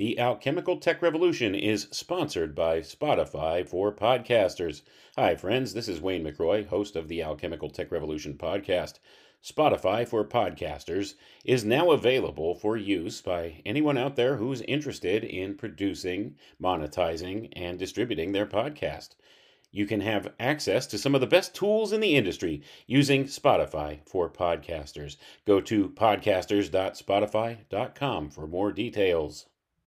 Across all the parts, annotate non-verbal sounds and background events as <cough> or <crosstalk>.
The Alchemical Tech Revolution is sponsored by Spotify for podcasters. Hi, friends. This is Wayne McRoy, host of the Alchemical Tech Revolution podcast. Spotify for podcasters is now available for use by anyone out there who's interested in producing, monetizing, and distributing their podcast. You can have access to some of the best tools in the industry using Spotify for podcasters. Go to podcasters.spotify.com for more details.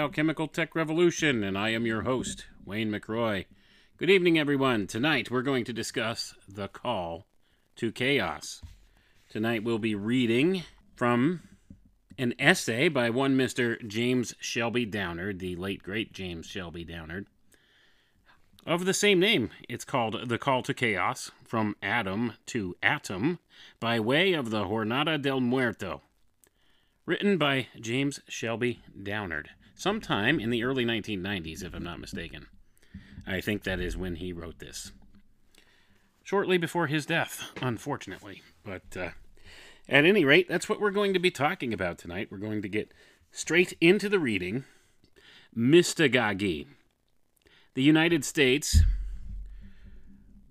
Alchemical Tech Revolution, and I am your host, Wayne McRoy. Good evening, everyone. Tonight we're going to discuss The Call to Chaos. Tonight we'll be reading from an essay by one Mr. James Shelby Downard, the late great James Shelby Downard, of the same name. It's called The Call to Chaos From Adam to Atom by way of the Jornada del Muerto written by James Shelby Downard, sometime in the early 1990s, if I'm not mistaken. I think that is when he wrote this. Shortly before his death, unfortunately. But uh, at any rate, that's what we're going to be talking about tonight. We're going to get straight into the reading. Mystagogy. The United States,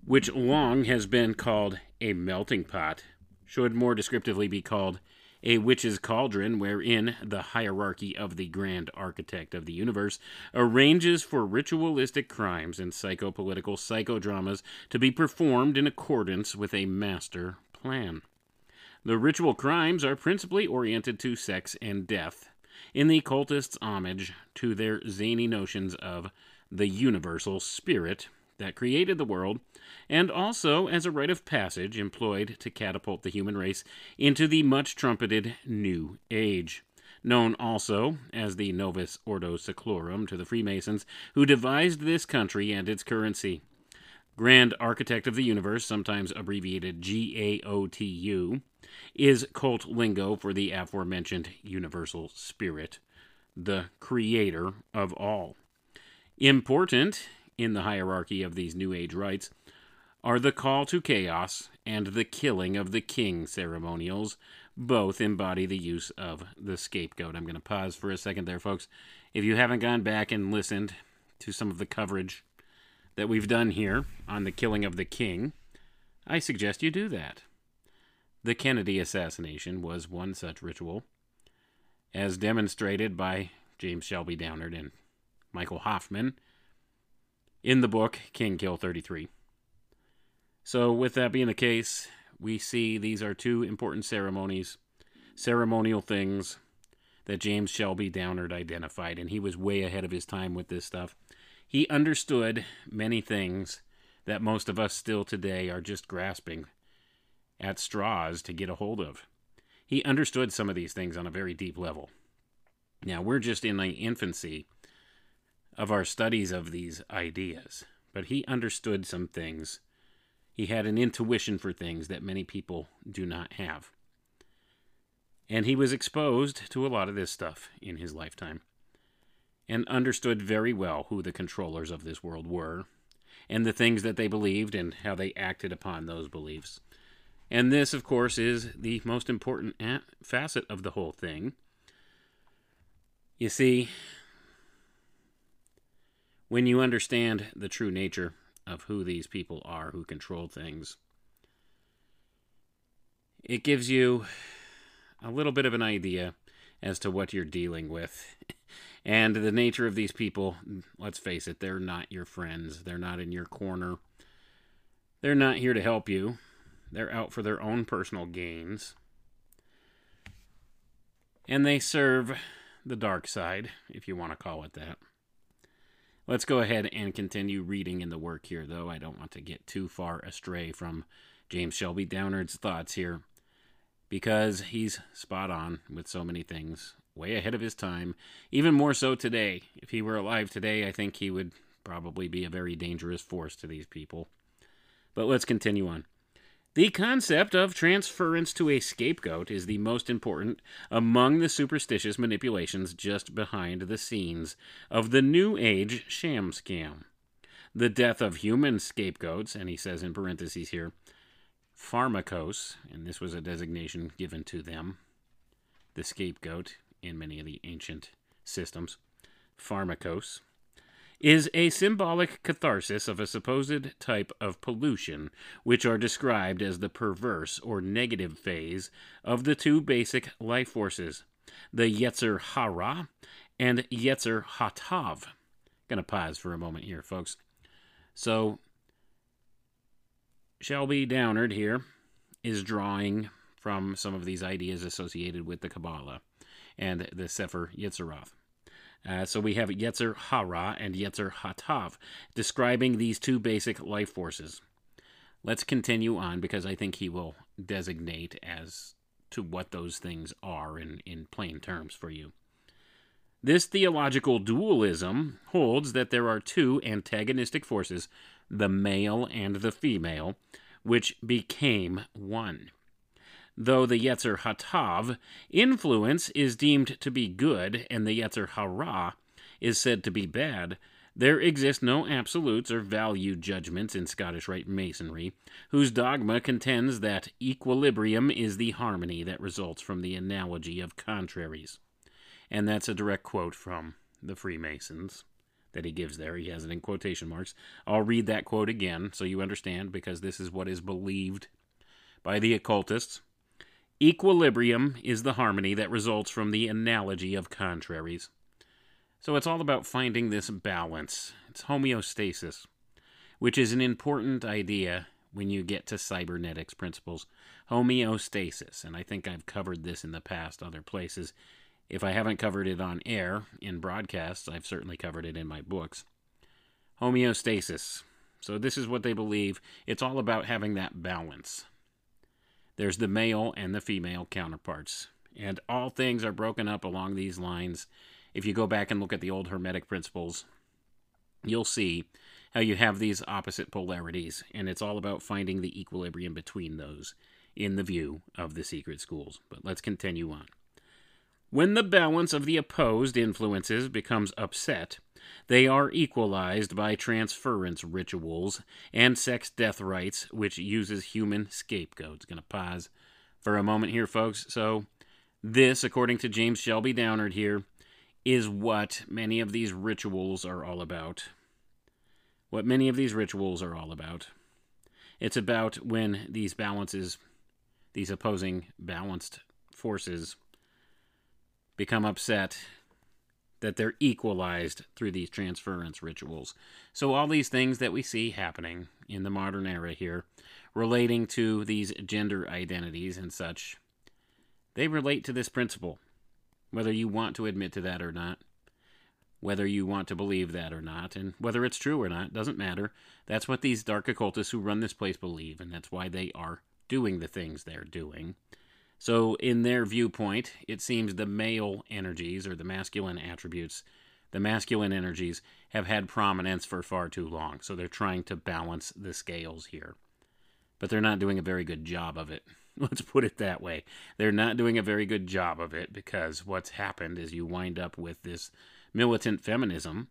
which long has been called a melting pot, should more descriptively be called a witch's cauldron wherein the hierarchy of the grand architect of the universe arranges for ritualistic crimes and psychopolitical psychodramas to be performed in accordance with a master plan. The ritual crimes are principally oriented to sex and death, in the cultists' homage to their zany notions of the universal spirit that created the world, and also as a rite of passage employed to catapult the human race into the much trumpeted New Age. Known also as the Novus Ordo Seclorum to the Freemasons, who devised this country and its currency. Grand Architect of the Universe, sometimes abbreviated GAOTU, is cult lingo for the aforementioned Universal Spirit, the Creator of all. Important in the hierarchy of these New Age rites are the call to chaos and the killing of the king ceremonials. Both embody the use of the scapegoat. I'm going to pause for a second there, folks. If you haven't gone back and listened to some of the coverage that we've done here on the killing of the king, I suggest you do that. The Kennedy assassination was one such ritual, as demonstrated by James Shelby Downard and Michael Hoffman in the book King Kill 33. So, with that being the case, we see these are two important ceremonies, ceremonial things that James Shelby Downard identified, and he was way ahead of his time with this stuff. He understood many things that most of us still today are just grasping at straws to get a hold of. He understood some of these things on a very deep level. Now, we're just in the infancy of our studies of these ideas, but he understood some things. He had an intuition for things that many people do not have. And he was exposed to a lot of this stuff in his lifetime and understood very well who the controllers of this world were and the things that they believed and how they acted upon those beliefs. And this, of course, is the most important facet of the whole thing. You see, when you understand the true nature of who these people are who control things, it gives you a little bit of an idea as to what you're dealing with. <laughs> And the nature of these people, let's face it, they're not your friends. They're not in your corner. They're not here to help you. They're out for their own personal gains. And they serve the dark side, if you want to call it that. Let's go ahead and continue reading in the work here, though. I don't want to get too far astray from James Shelby Downard's thoughts here because he's spot on with so many things, way ahead of his time, even more so today. If he were alive today, I think he would probably be a very dangerous force to these people. But let's continue on. The concept of transference to a scapegoat is the most important among the superstitious manipulations just behind the scenes of the New Age sham scam. The death of human scapegoats, and he says in parentheses here, pharmacos, and this was a designation given to them, the scapegoat in many of the ancient systems, pharmacos, is a symbolic catharsis of a supposed type of pollution, which are described as the perverse or negative phase of the two basic life forces, the Yetzer Hara and Yetzer Hatav. Gonna pause for a moment here, folks. So, Shelby Downard here is drawing from some of these ideas associated with the Kabbalah and the Sefer Yetzeroth. Uh, so we have Yetzer Hara and Yetzer Hatav describing these two basic life forces. Let's continue on because I think he will designate as to what those things are in, in plain terms for you. This theological dualism holds that there are two antagonistic forces, the male and the female, which became one. Though the Yetzer Hatav influence is deemed to be good and the Yetzer Hara is said to be bad, there exist no absolutes or value judgments in Scottish Rite Masonry, whose dogma contends that equilibrium is the harmony that results from the analogy of contraries. And that's a direct quote from the Freemasons that he gives there. He has it in quotation marks. I'll read that quote again so you understand, because this is what is believed by the occultists. Equilibrium is the harmony that results from the analogy of contraries. So it's all about finding this balance. It's homeostasis, which is an important idea when you get to cybernetics principles. Homeostasis, and I think I've covered this in the past other places. If I haven't covered it on air in broadcasts, I've certainly covered it in my books. Homeostasis. So this is what they believe. It's all about having that balance. There's the male and the female counterparts. And all things are broken up along these lines. If you go back and look at the old Hermetic principles, you'll see how you have these opposite polarities, and it's all about finding the equilibrium between those in the view of the secret schools. But let's continue on. When the balance of the opposed influences becomes upset, they are equalized by transference rituals and sex death rites, which uses human scapegoats. To pause for a moment here, folks. So, this, according to James Shelby Downard here, is what many of these rituals are all about. What many of these rituals are all about. It's about when these balances, these opposing balanced forces, become upset that they're equalized through these transference rituals. So, all these things that we see happening in the modern era here, relating to these gender identities and such, they relate to this principle, whether you want to admit to that or not, whether you want to believe that or not, and whether it's true or not, doesn't matter. That's what these dark occultists who run this place believe, and that's why they are doing the things they're doing. So, in their viewpoint, it seems the male energies or the masculine attributes, the masculine energies, have had prominence for far too long. So, they're trying to balance the scales here. But they're not doing a very good job of it. <laughs> Let's put it that way. They're not doing a very good job of it because what's happened is you wind up with this militant feminism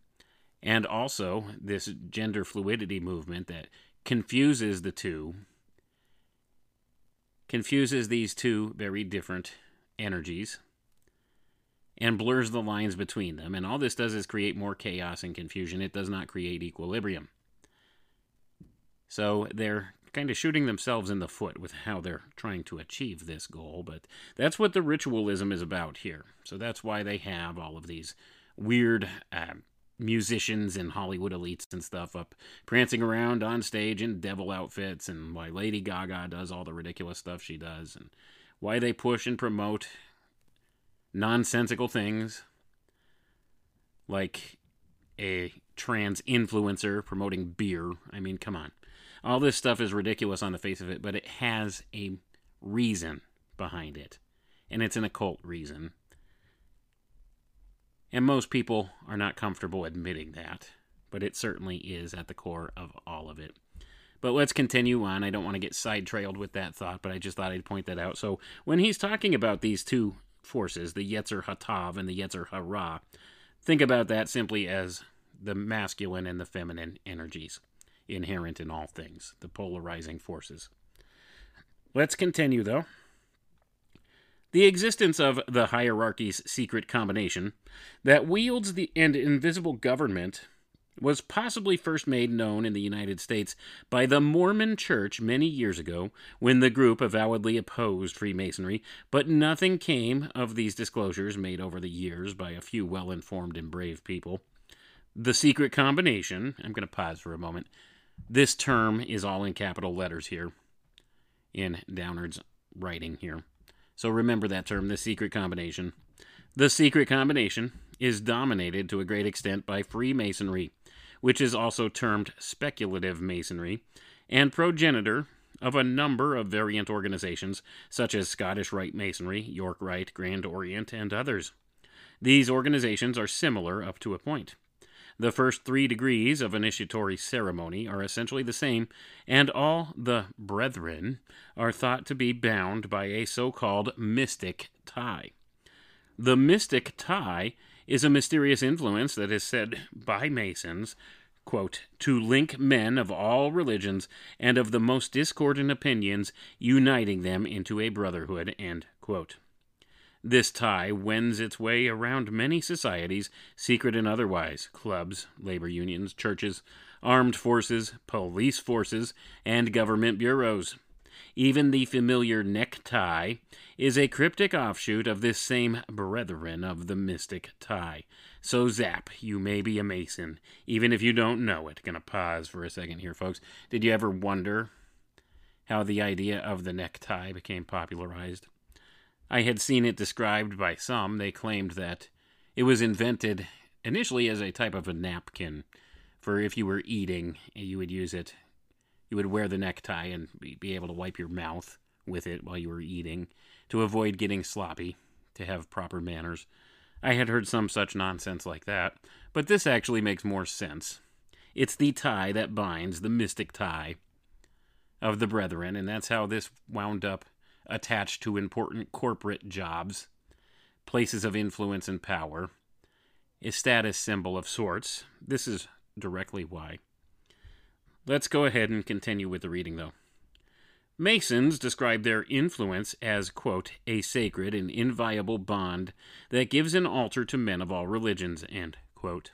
and also this gender fluidity movement that confuses the two confuses these two very different energies and blurs the lines between them. And all this does is create more chaos and confusion. It does not create equilibrium. So they're kind of shooting themselves in the foot with how they're trying to achieve this goal, but that's what the ritualism is about here. So that's why they have all of these weird uh, musicians and Hollywood elites and stuff up prancing around on stage in devil outfits, and why Lady Gaga does all the ridiculous stuff she does, and why they push and promote nonsensical things like a trans influencer promoting beer. I mean, come on. All this stuff is ridiculous on the face of it, but it has a reason behind it. And it's an occult reason. And most people are not comfortable admitting that, but it certainly is at the core of all of it. But let's continue on. I don't want to get sidetrailed with that thought, but I just thought I'd point that out. So when he's talking about these two forces, the Yetzer Hatav and the Yetzer Hara, think about that simply as the masculine and the feminine energies inherent in all things, the polarizing forces. Let's continue, though. The existence of the hierarchy's secret combination that wields the and invisible government was possibly first made known in the United States by the Mormon Church many years ago when the group avowedly opposed Freemasonry, but nothing came of these disclosures made over the years by a few well informed and brave people. The secret combination, I'm going to pause for a moment. This term is all in capital letters here in Downard's writing here. So remember that term, the secret combination. The secret combination is dominated to a great extent by Freemasonry, which is also termed speculative masonry, and progenitor of a number of variant organizations such as Scottish Rite Masonry, York Rite, Grand Orient, and others. These organizations are similar up to a point. The first three degrees of initiatory ceremony are essentially the same, and all the brethren are thought to be bound by a so called mystic tie. The mystic tie is a mysterious influence that is said by Masons, quote, to link men of all religions and of the most discordant opinions, uniting them into a brotherhood, end quote. This tie wends its way around many societies, secret and otherwise clubs, labor unions, churches, armed forces, police forces, and government bureaus. Even the familiar necktie is a cryptic offshoot of this same brethren of the mystic tie. So, zap, you may be a Mason, even if you don't know it. Gonna pause for a second here, folks. Did you ever wonder how the idea of the necktie became popularized? I had seen it described by some. They claimed that it was invented initially as a type of a napkin for if you were eating, you would use it. You would wear the necktie and be able to wipe your mouth with it while you were eating to avoid getting sloppy, to have proper manners. I had heard some such nonsense like that, but this actually makes more sense. It's the tie that binds, the mystic tie of the brethren, and that's how this wound up attached to important corporate jobs, places of influence and power, a status symbol of sorts. This is directly why. Let's go ahead and continue with the reading, though. Masons describe their influence as, quote, a sacred and inviolable bond that gives an altar to men of all religions, end quote.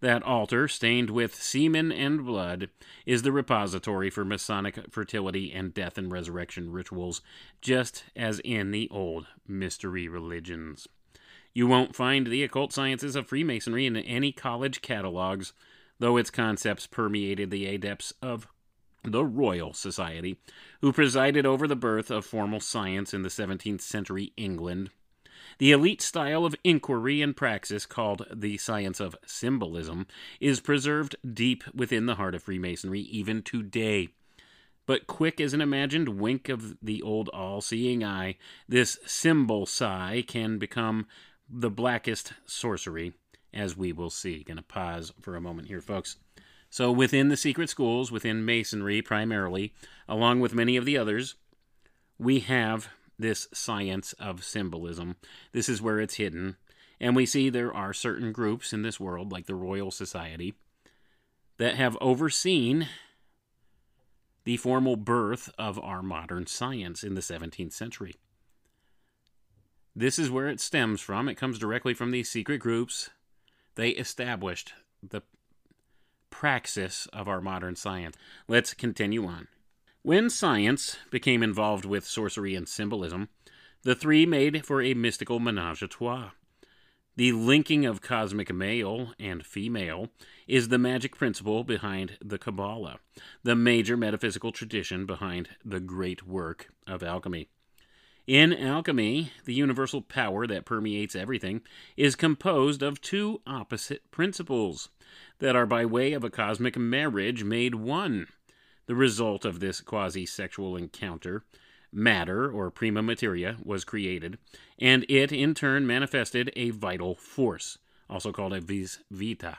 That altar, stained with semen and blood, is the repository for Masonic fertility and death and resurrection rituals, just as in the old mystery religions. You won't find the occult sciences of Freemasonry in any college catalogs, though its concepts permeated the adepts of the Royal Society, who presided over the birth of formal science in the 17th century England. The elite style of inquiry and praxis, called the science of symbolism, is preserved deep within the heart of Freemasonry even today. But quick as an imagined wink of the old all seeing eye, this symbol sigh can become the blackest sorcery, as we will see. Gonna pause for a moment here, folks. So, within the secret schools, within Masonry primarily, along with many of the others, we have this science of symbolism. This is where it's hidden. And we see there are certain groups in this world, like the Royal Society, that have overseen the formal birth of our modern science in the 17th century. This is where it stems from. It comes directly from these secret groups. They established the praxis of our modern science. Let's continue on. When science became involved with sorcery and symbolism, the three made for a mystical menage a trois. The linking of cosmic male and female is the magic principle behind the Kabbalah, the major metaphysical tradition behind the great work of alchemy. In alchemy, the universal power that permeates everything is composed of two opposite principles that are by way of a cosmic marriage made one. The result of this quasi sexual encounter, matter or prima materia, was created, and it in turn manifested a vital force, also called a vis vita.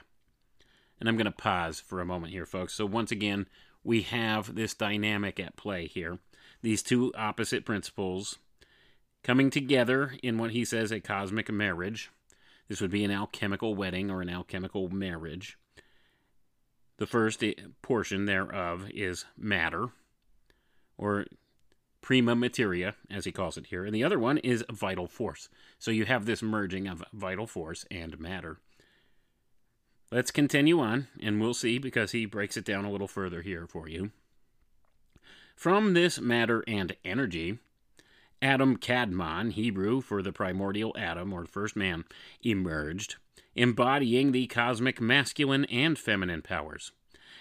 And I'm going to pause for a moment here, folks. So, once again, we have this dynamic at play here. These two opposite principles coming together in what he says a cosmic marriage. This would be an alchemical wedding or an alchemical marriage. The first portion thereof is matter, or prima materia, as he calls it here, and the other one is vital force. So you have this merging of vital force and matter. Let's continue on, and we'll see because he breaks it down a little further here for you. From this matter and energy, Adam Kadmon, Hebrew for the primordial Adam or first man, emerged, embodying the cosmic masculine and feminine powers.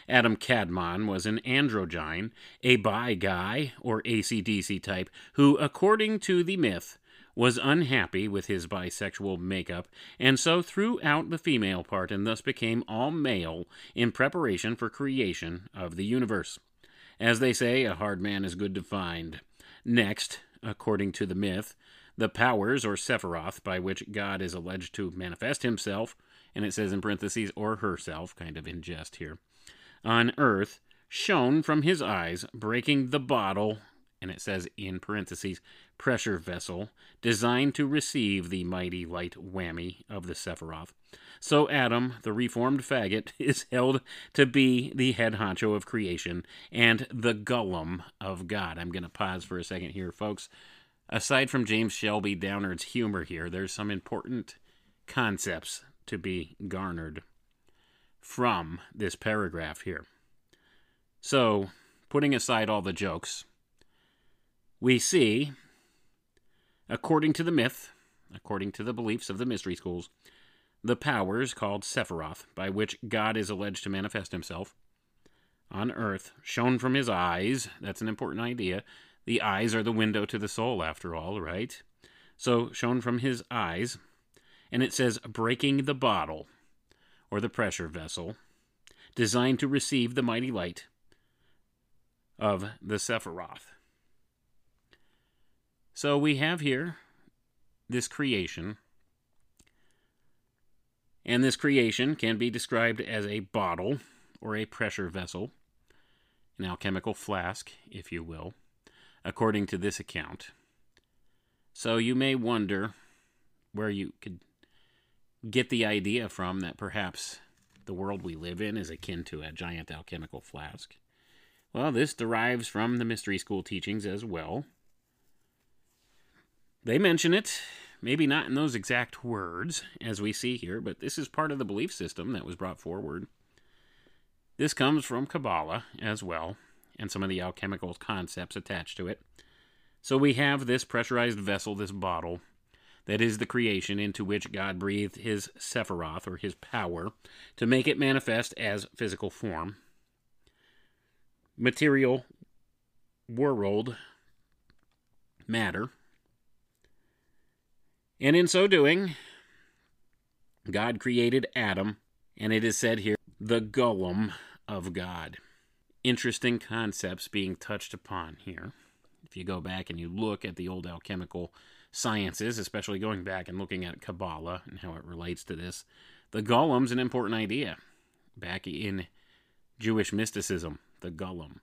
Adam Kadmon was an androgyne, a bi guy or ACDC type, who, according to the myth, was unhappy with his bisexual makeup and so threw out the female part and thus became all male in preparation for creation of the universe. As they say, a hard man is good to find. Next, according to the myth, the powers or Sephiroth by which God is alleged to manifest himself, and it says in parentheses, or herself, kind of in jest here, on earth shone from his eyes, breaking the bottle, and it says in parentheses, pressure vessel, designed to receive the mighty light whammy of the Sephiroth. So Adam, the reformed faggot, <laughs> is held to be the head honcho of creation and the Golem of God. I'm going to pause for a second here, folks. Aside from James Shelby Downard's humor here, there's some important concepts to be garnered from this paragraph here. So, putting aside all the jokes, we see, according to the myth, according to the beliefs of the mystery schools, the powers called Sephiroth, by which God is alleged to manifest himself on earth, shone from his eyes. That's an important idea. The eyes are the window to the soul, after all, right? So, shone from his eyes. And it says, breaking the bottle, or the pressure vessel, designed to receive the mighty light of the Sephiroth. So, we have here this creation and this creation can be described as a bottle or a pressure vessel, an alchemical flask, if you will, according to this account. So you may wonder where you could get the idea from that perhaps the world we live in is akin to a giant alchemical flask. Well, this derives from the mystery school teachings as well. They mention it Maybe not in those exact words, as we see here, but this is part of the belief system that was brought forward. This comes from Kabbalah as well, and some of the alchemical concepts attached to it. So we have this pressurized vessel, this bottle, that is the creation into which God breathed his Sephiroth, or his power, to make it manifest as physical form. Material world, matter, and in so doing, God created Adam, and it is said here, the Golem of God. Interesting concepts being touched upon here. If you go back and you look at the old alchemical sciences, especially going back and looking at Kabbalah and how it relates to this, the Golem's an important idea. Back in Jewish mysticism, the Golem.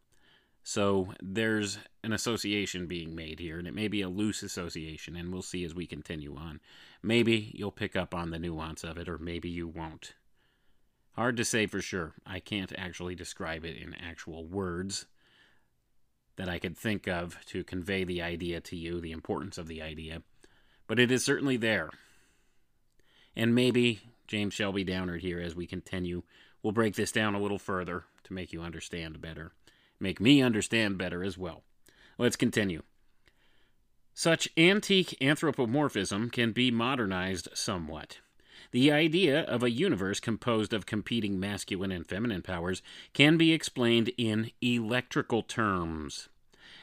So there's an association being made here, and it may be a loose association, and we'll see as we continue on. Maybe you'll pick up on the nuance of it, or maybe you won't. Hard to say for sure. I can't actually describe it in actual words that I could think of to convey the idea to you, the importance of the idea. But it is certainly there. And maybe James Shelby Downard here, as we continue, will break this down a little further to make you understand better. make me understand better as well. Let's continue. Such antique anthropomorphism can be modernized somewhat. The idea of a universe composed of competing masculine and feminine powers can be explained in electrical terms.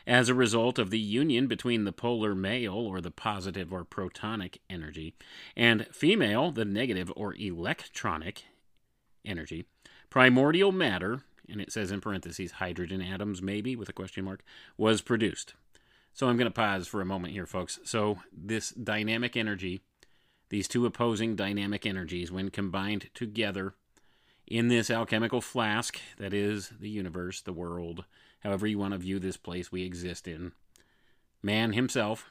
As a result of the union between the polar male, or the positive or protonic energy, and female, the negative or electronic energy, primordial matter, and it says in parentheses hydrogen atoms, maybe, with a question mark, was produced. So I'm going to pause for a moment here, folks. So this dynamic energy, these two opposing dynamic energies, when combined together in this alchemical flask that is the universe, the world, however you want to view this place we exist in, man himself,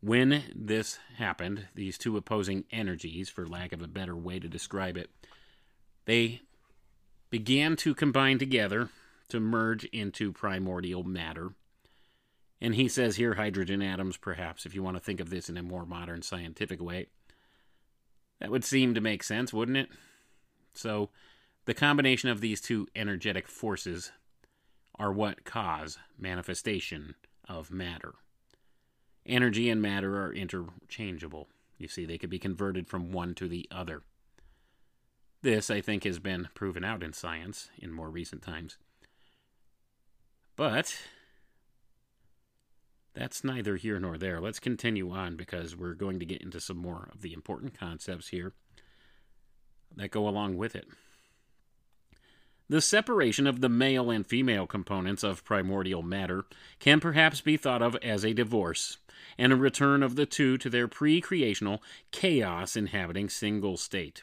when this happened, these two opposing energies, for lack of a better way to describe it, they began to combine together to merge into primordial matter. And he says here hydrogen atoms, perhaps, if you want to think of this in a more modern scientific way. That would seem to make sense, wouldn't it? So, the combination of these two energetic forces are what cause manifestation of matter. Energy and matter are interchangeable. You see, they could be converted from one to the other. This, I think, has been proven out in science in more recent times. But that's neither here nor there. Let's continue on because we're going to get into some more of the important concepts here that go along with it. The separation of the male and female components of primordial matter can perhaps be thought of as a divorce, and a return of the two to their pre creational chaos inhabiting single state.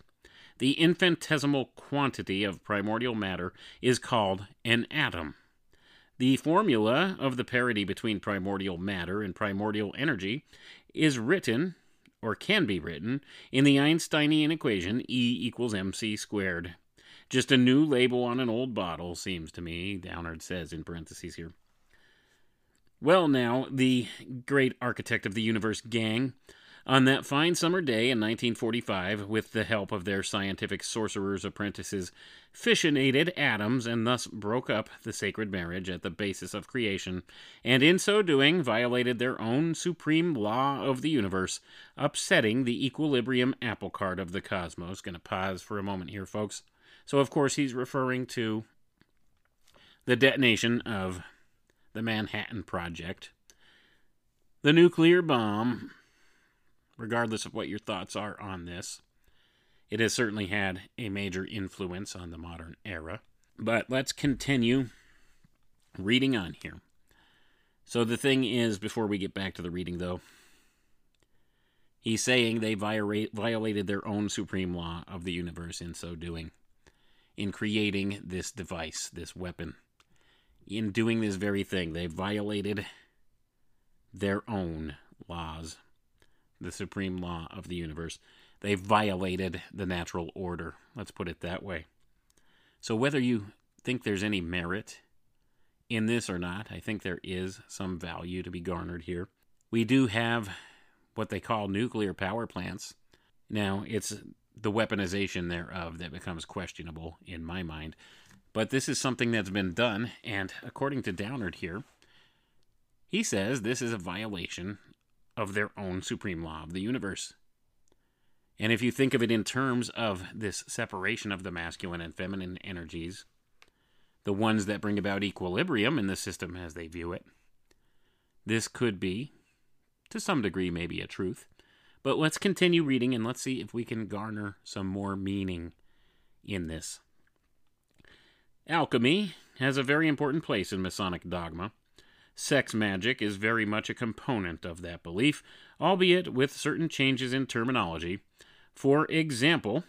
The infinitesimal quantity of primordial matter is called an atom. The formula of the parity between primordial matter and primordial energy is written, or can be written, in the Einsteinian equation E equals mc squared. Just a new label on an old bottle, seems to me, Downard says in parentheses here. Well, now, the great architect of the universe gang, on that fine summer day in 1945, with the help of their scientific sorcerer's apprentices, fissionated atoms and thus broke up the sacred marriage at the basis of creation, and in so doing violated their own supreme law of the universe, upsetting the equilibrium apple cart of the cosmos. To pause for a moment here, folks. So, of course, he's referring to the detonation of the Manhattan Project. The nuclear bomb, regardless of what your thoughts are on this, it has certainly had a major influence on the modern era. But let's continue reading on here. So, the thing is, before we get back to the reading, though, he's saying they violate, violated their own supreme law of the universe in so doing in creating this device, this weapon. In doing this very thing, they violated their own laws, the supreme law of the universe. They violated the natural order. Let's put it that way. So, whether you think there's any merit in this or not, I think there is some value to be garnered here. We do have what they call nuclear power plants. Now, it's the weaponization thereof that becomes questionable in my mind. But this is something that's been done, and according to Downard here, he says this is a violation of their own supreme law of the universe. And if you think of it in terms of this separation of the masculine and feminine energies, the ones that bring about equilibrium in the system as they view it, this could be, to some degree, maybe a truth. But let's continue reading and let's see if we can garner some more meaning in this. Alchemy has a very important place in Masonic dogma. Sex magic is very much a component of that belief, albeit with certain changes in terminology. For example,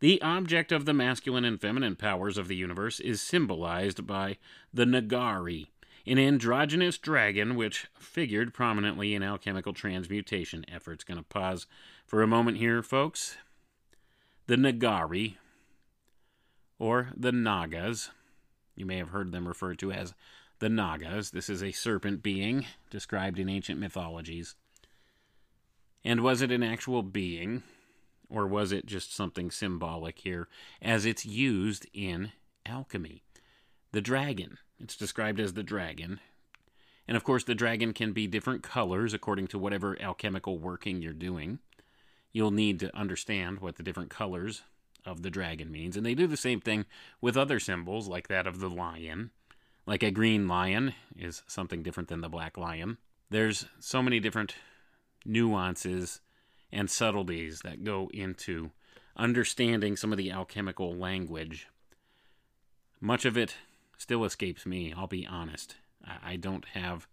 the object of the masculine and feminine powers of the universe is symbolized by the Nagari, an androgynous dragon which figured prominently in alchemical transmutation efforts. Going to pause for a moment here, folks. The Nagari, or the Nagas, you may have heard them referred to as the Nagas. This is a serpent being described in ancient mythologies. And was it an actual being, or was it just something symbolic here, as it's used in alchemy? The dragon It's described as the dragon. And of course, the dragon can be different colors according to whatever alchemical working you're doing. You'll need to understand what the different colors of the dragon means. And they do the same thing with other symbols, like that of the lion. Like a green lion is something different than the black lion. There's so many different nuances and subtleties that go into understanding some of the alchemical language. Much of it still escapes me, I'll be honest. I don't have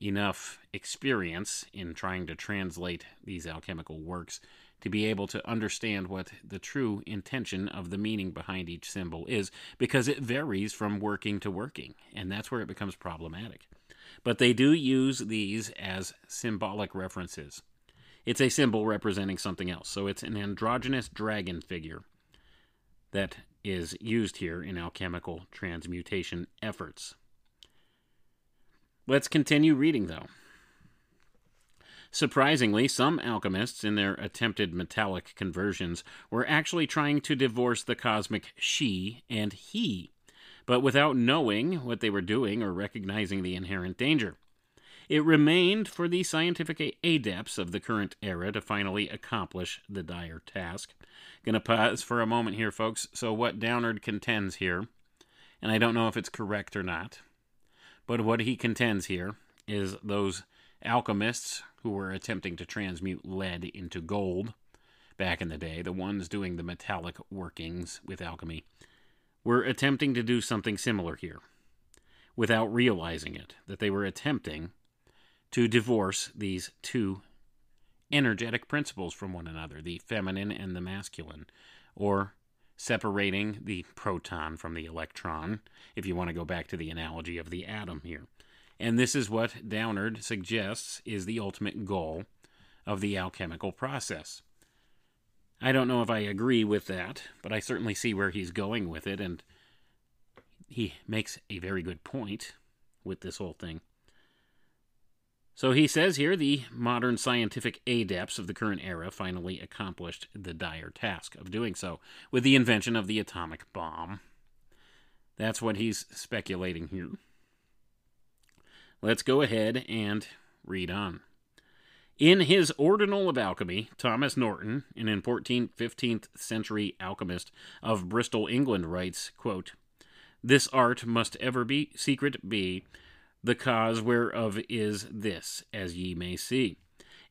enough experience in trying to translate these alchemical works to be able to understand what the true intention of the meaning behind each symbol is because it varies from working to working, and that's where it becomes problematic. But they do use these as symbolic references. It's a symbol representing something else, so it's an androgynous dragon figure that is used here in alchemical transmutation efforts. Let's continue reading, though. Surprisingly, some alchemists, in their attempted metallic conversions, were actually trying to divorce the cosmic she and he, but without knowing what they were doing or recognizing the inherent danger. It remained for the scientific adepts of the current era to finally accomplish the dire task. Gonna pause for a moment here, folks. So, what Downard contends here, and I don't know if it's correct or not, but what he contends here is those alchemists who were attempting to transmute lead into gold back in the day, the ones doing the metallic workings with alchemy, were attempting to do something similar here without realizing it, that they were attempting to divorce these two energetic principles from one another, the feminine and the masculine, or separating the proton from the electron, if you want to go back to the analogy of the atom here. And this is what Downard suggests is the ultimate goal of the alchemical process. I don't know if I agree with that, but I certainly see where he's going with it, and he makes a very good point with this whole thing. So he says here the modern scientific adepts of the current era finally accomplished the dire task of doing so with the invention of the atomic bomb. That's what he's speculating here. Let's go ahead and read on. In his Ordinal of Alchemy, Thomas Norton, an important 15th century alchemist of Bristol, England, writes, quote, This art must ever be secret be, the cause whereof is this, as ye may see.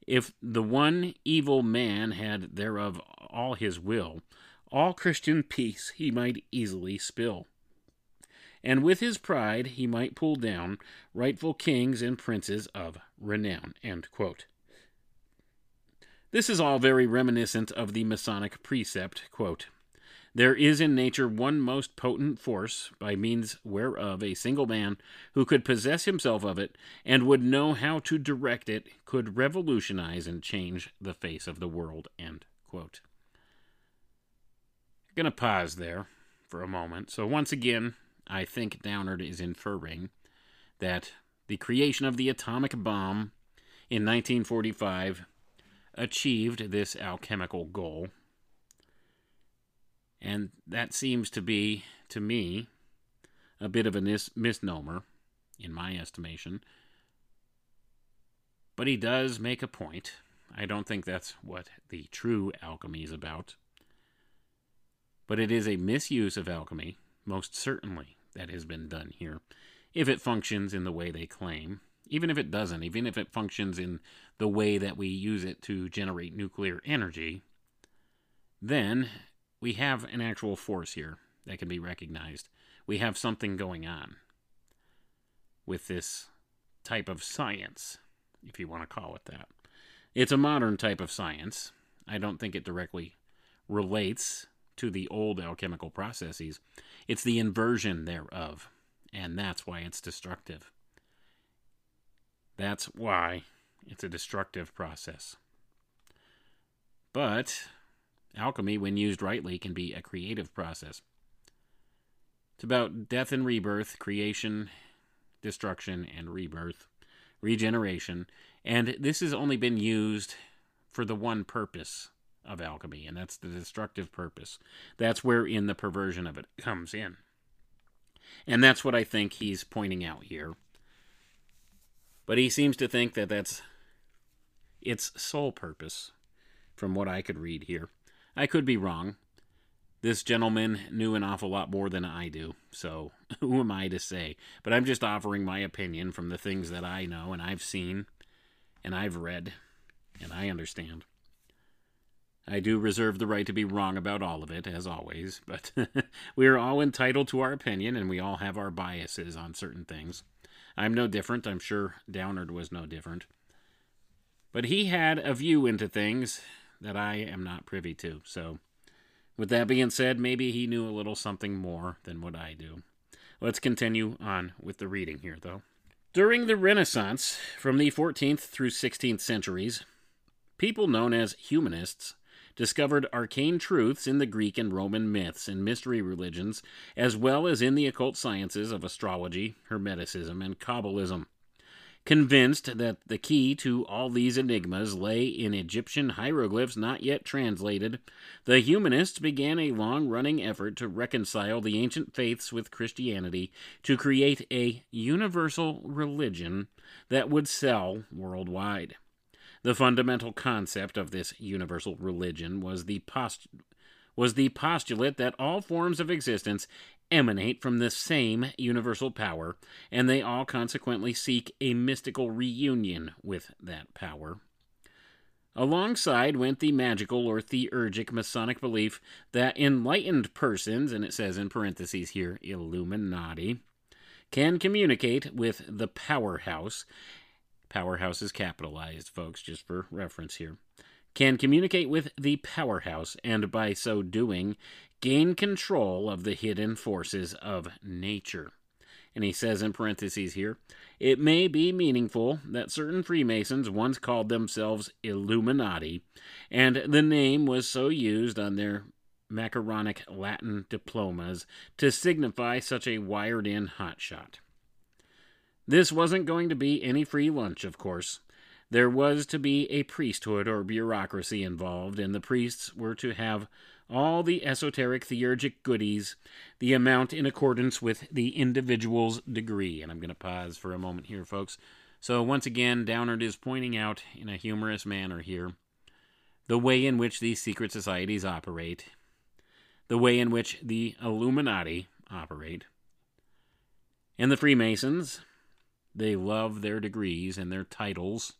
If the one evil man had thereof all his will, all Christian peace he might easily spill. And with his pride he might pull down rightful kings and princes of renown. This is all very reminiscent of the Masonic precept, quote, There is in nature one most potent force, by means whereof a single man, who could possess himself of it, and would know how to direct it, could revolutionize and change the face of the world. End quote. Going to pause there for a moment. So, once again, I think Downard is inferring that the creation of the atomic bomb in 1945 achieved this alchemical goal. And that seems to be, to me, a bit of a mis- misnomer, in my estimation. But he does make a point. I don't think that's what the true alchemy is about. But it is a misuse of alchemy, most certainly, that has been done here, if it functions in the way they claim even if it doesn't, even if it functions in the way that we use it to generate nuclear energy, then we have an actual force here that can be recognized. We have something going on with this type of science, if you want to call it that. It's a modern type of science. I don't think it directly relates to the old alchemical processes. It's the inversion thereof, and that's why it's destructive. That's why it's a destructive process. But alchemy, when used rightly, can be a creative process. It's about death and rebirth, creation, destruction, and rebirth, regeneration. And this has only been used for the one purpose of alchemy, and that's the destructive purpose. That's wherein the perversion of it comes in. And that's what I think he's pointing out here. But he seems to think that that's its sole purpose, from what I could read here. I could be wrong. This gentleman knew an awful lot more than I do, so <laughs> who am I to say? But I'm just offering my opinion from the things that I know and I've seen and I've read and I understand. I do reserve the right to be wrong about all of it, as always, but <laughs> we are all entitled to our opinion and we all have our biases on certain things. I'm no different. I'm sure Downard was no different. But he had a view into things that I am not privy to. So, with that being said, maybe he knew a little something more than what I do. Let's continue on with the reading here, though. During the Renaissance, from the 14th through 16th centuries, people known as humanists discovered arcane truths in the Greek and Roman myths and mystery religions, as well as in the occult sciences of astrology, Hermeticism, and Kabbalism. Convinced that the key to all these enigmas lay in Egyptian hieroglyphs not yet translated, the humanists began a long running effort to reconcile the ancient faiths with Christianity to create a universal religion that would sell worldwide. The fundamental concept of this universal religion was the post- was the postulate that all forms of existence emanate from the same universal power, and they all consequently seek a mystical reunion with that power. Alongside went the magical or theurgic Masonic belief that enlightened persons, and it says in parentheses here, Illuminati, can communicate with the powerhouse. Powerhouse is capitalized, folks, just for reference here. Can communicate with the powerhouse, and by so doing, gain control of the hidden forces of nature. And he says in parentheses here, it may be meaningful that certain Freemasons once called themselves Illuminati, and the name was so used on their macaronic Latin diplomas to signify such a wired in hotshot. This wasn't going to be any free lunch, of course. There was to be a priesthood or bureaucracy involved, and the priests were to have all the esoteric theurgic goodies, the amount in accordance with the individual's degree. And I'm going to pause for a moment here, folks. So, once again, Downard is pointing out in a humorous manner here the way in which these secret societies operate, the way in which the Illuminati operate, and the Freemasons. They love their degrees and their titles.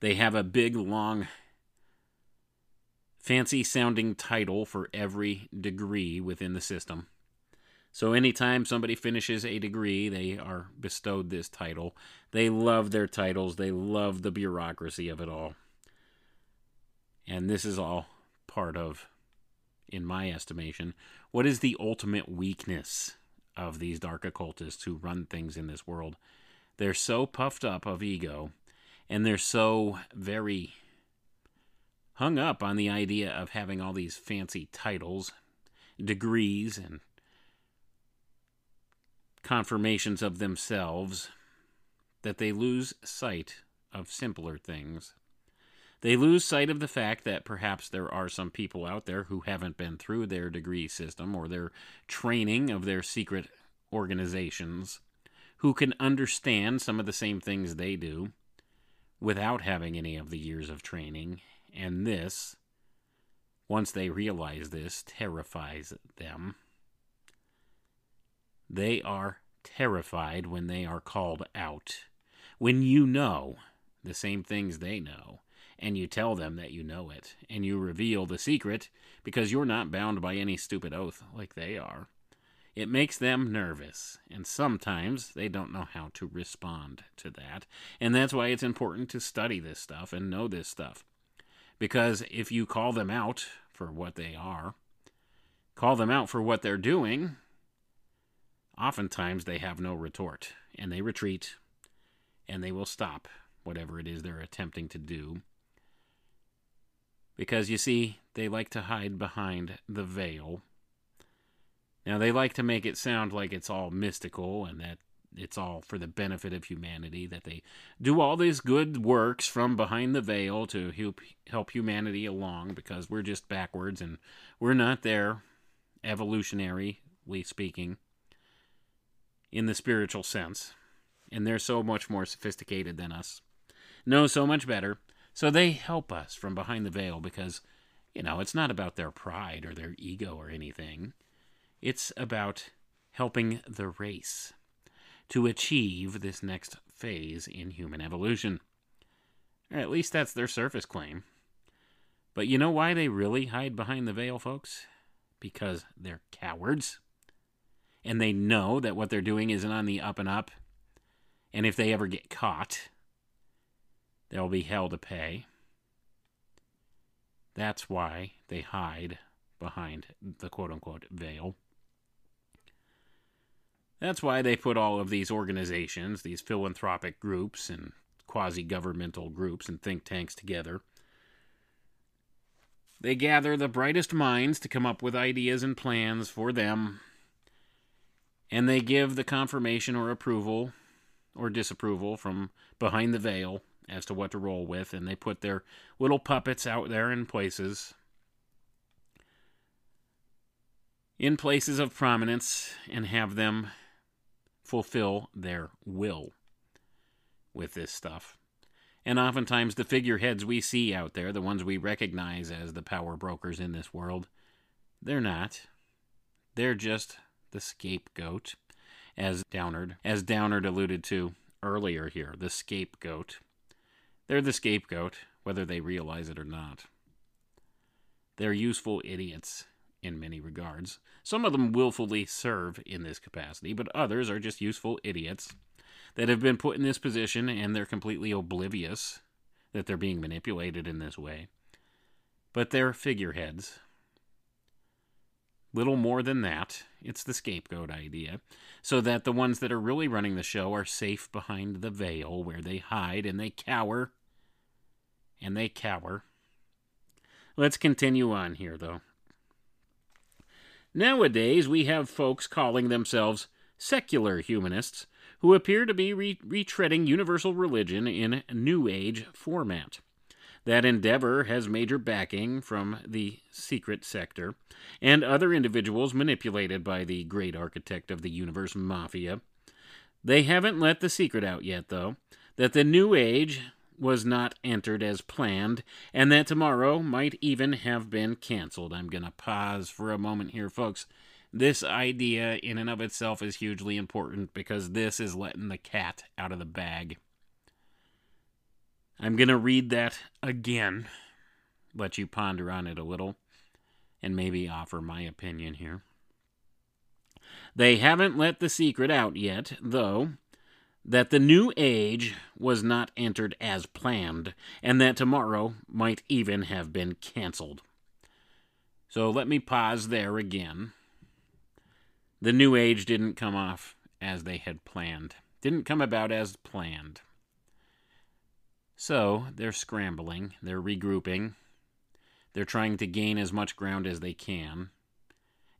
They have a big, long fancy sounding title for every degree within the system. So anytime somebody finishes a degree, they are bestowed this title. They love their titles, they love the bureaucracy of it all. And this is all part of, in my estimation, what is the ultimate weakness of these dark occultists who run things in this world. They're so puffed up of ego, and they're so very hung up on the idea of having all these fancy titles, degrees, and confirmations of themselves that they lose sight of simpler things. They lose sight of the fact that perhaps there are some people out there who haven't been through their degree system or their training of their secret organizations who can understand some of the same things they do without having any of the years of training and this, once they realize this, terrifies them. They are terrified when they are called out. When you know the same things they know, and you tell them that you know it, and you reveal the secret because you're not bound by any stupid oath like they are. It makes them nervous, and sometimes they don't know how to respond to that. And that's why it's important to study this stuff and know this stuff. Because if you call them out for what they are, call them out for what they're doing, oftentimes they have no retort and they retreat and they will stop whatever it is they're attempting to do. Because you see, they like to hide behind the veil. Now, they like to make it sound like it's all mystical and that it's all for the benefit of humanity, that they do all these good works from behind the veil to help, help humanity along because we're just backwards and we're not there, evolutionarily speaking. in the spiritual sense, and they're so much more sophisticated than us, know so much better. So they help us from behind the veil because, you know, it's not about their pride or their ego or anything. It's about helping the race to achieve this next phase in human evolution. Or at least that's their surface claim. But you know why they really hide behind the veil, folks? Because they're cowards. And they know that what they're doing isn't on the up and up. And if they ever get caught, they'll be hell to pay. That's why they hide behind the quote unquote veil. That's why they put all of these organizations, these philanthropic groups and quasi governmental groups and think tanks together. They gather the brightest minds to come up with ideas and plans for them, and they give the confirmation or approval or disapproval from behind the veil as to what to roll with, and they put their little puppets out there in places. In places of prominence, and have them fulfill their will with this stuff. And oftentimes, the figureheads we see out there, the ones we recognize as the power brokers in this world, they're not. They're just the scapegoat, as Downard, as Downard alluded to earlier here. The scapegoat. They're the scapegoat, whether they realize it or not. They're useful idiots in many regards. Some of them willfully serve in this capacity, but others are just useful idiots that have been put in this position and they're completely oblivious that they're being manipulated in this way. But they're figureheads. Little more than that. It's the scapegoat idea. So that the ones that are really running the show are safe behind the veil where they hide and they cower. And they cower. Let's continue on here, though. Nowadays, we have folks calling themselves secular humanists who appear to be re- retreading universal religion in New Age format. That endeavor has major backing from the secret sector and other individuals manipulated by the great architect of the universe mafia. They haven't let the secret out yet, though, that the New Age was not entered as planned, and that tomorrow might even have been canceled. I'm going to pause for a moment here, folks. This idea, in and of itself, is hugely important because this is letting the cat out of the bag. I'm going to read that again, let you ponder on it a little, and maybe offer my opinion here. They haven't let the secret out yet, though, that the new age was not entered as planned, and that tomorrow might even have been canceled. So let me pause there again. The new age didn't come off as they had planned, didn't come about as planned. So they're scrambling, they're regrouping, they're trying to gain as much ground as they can,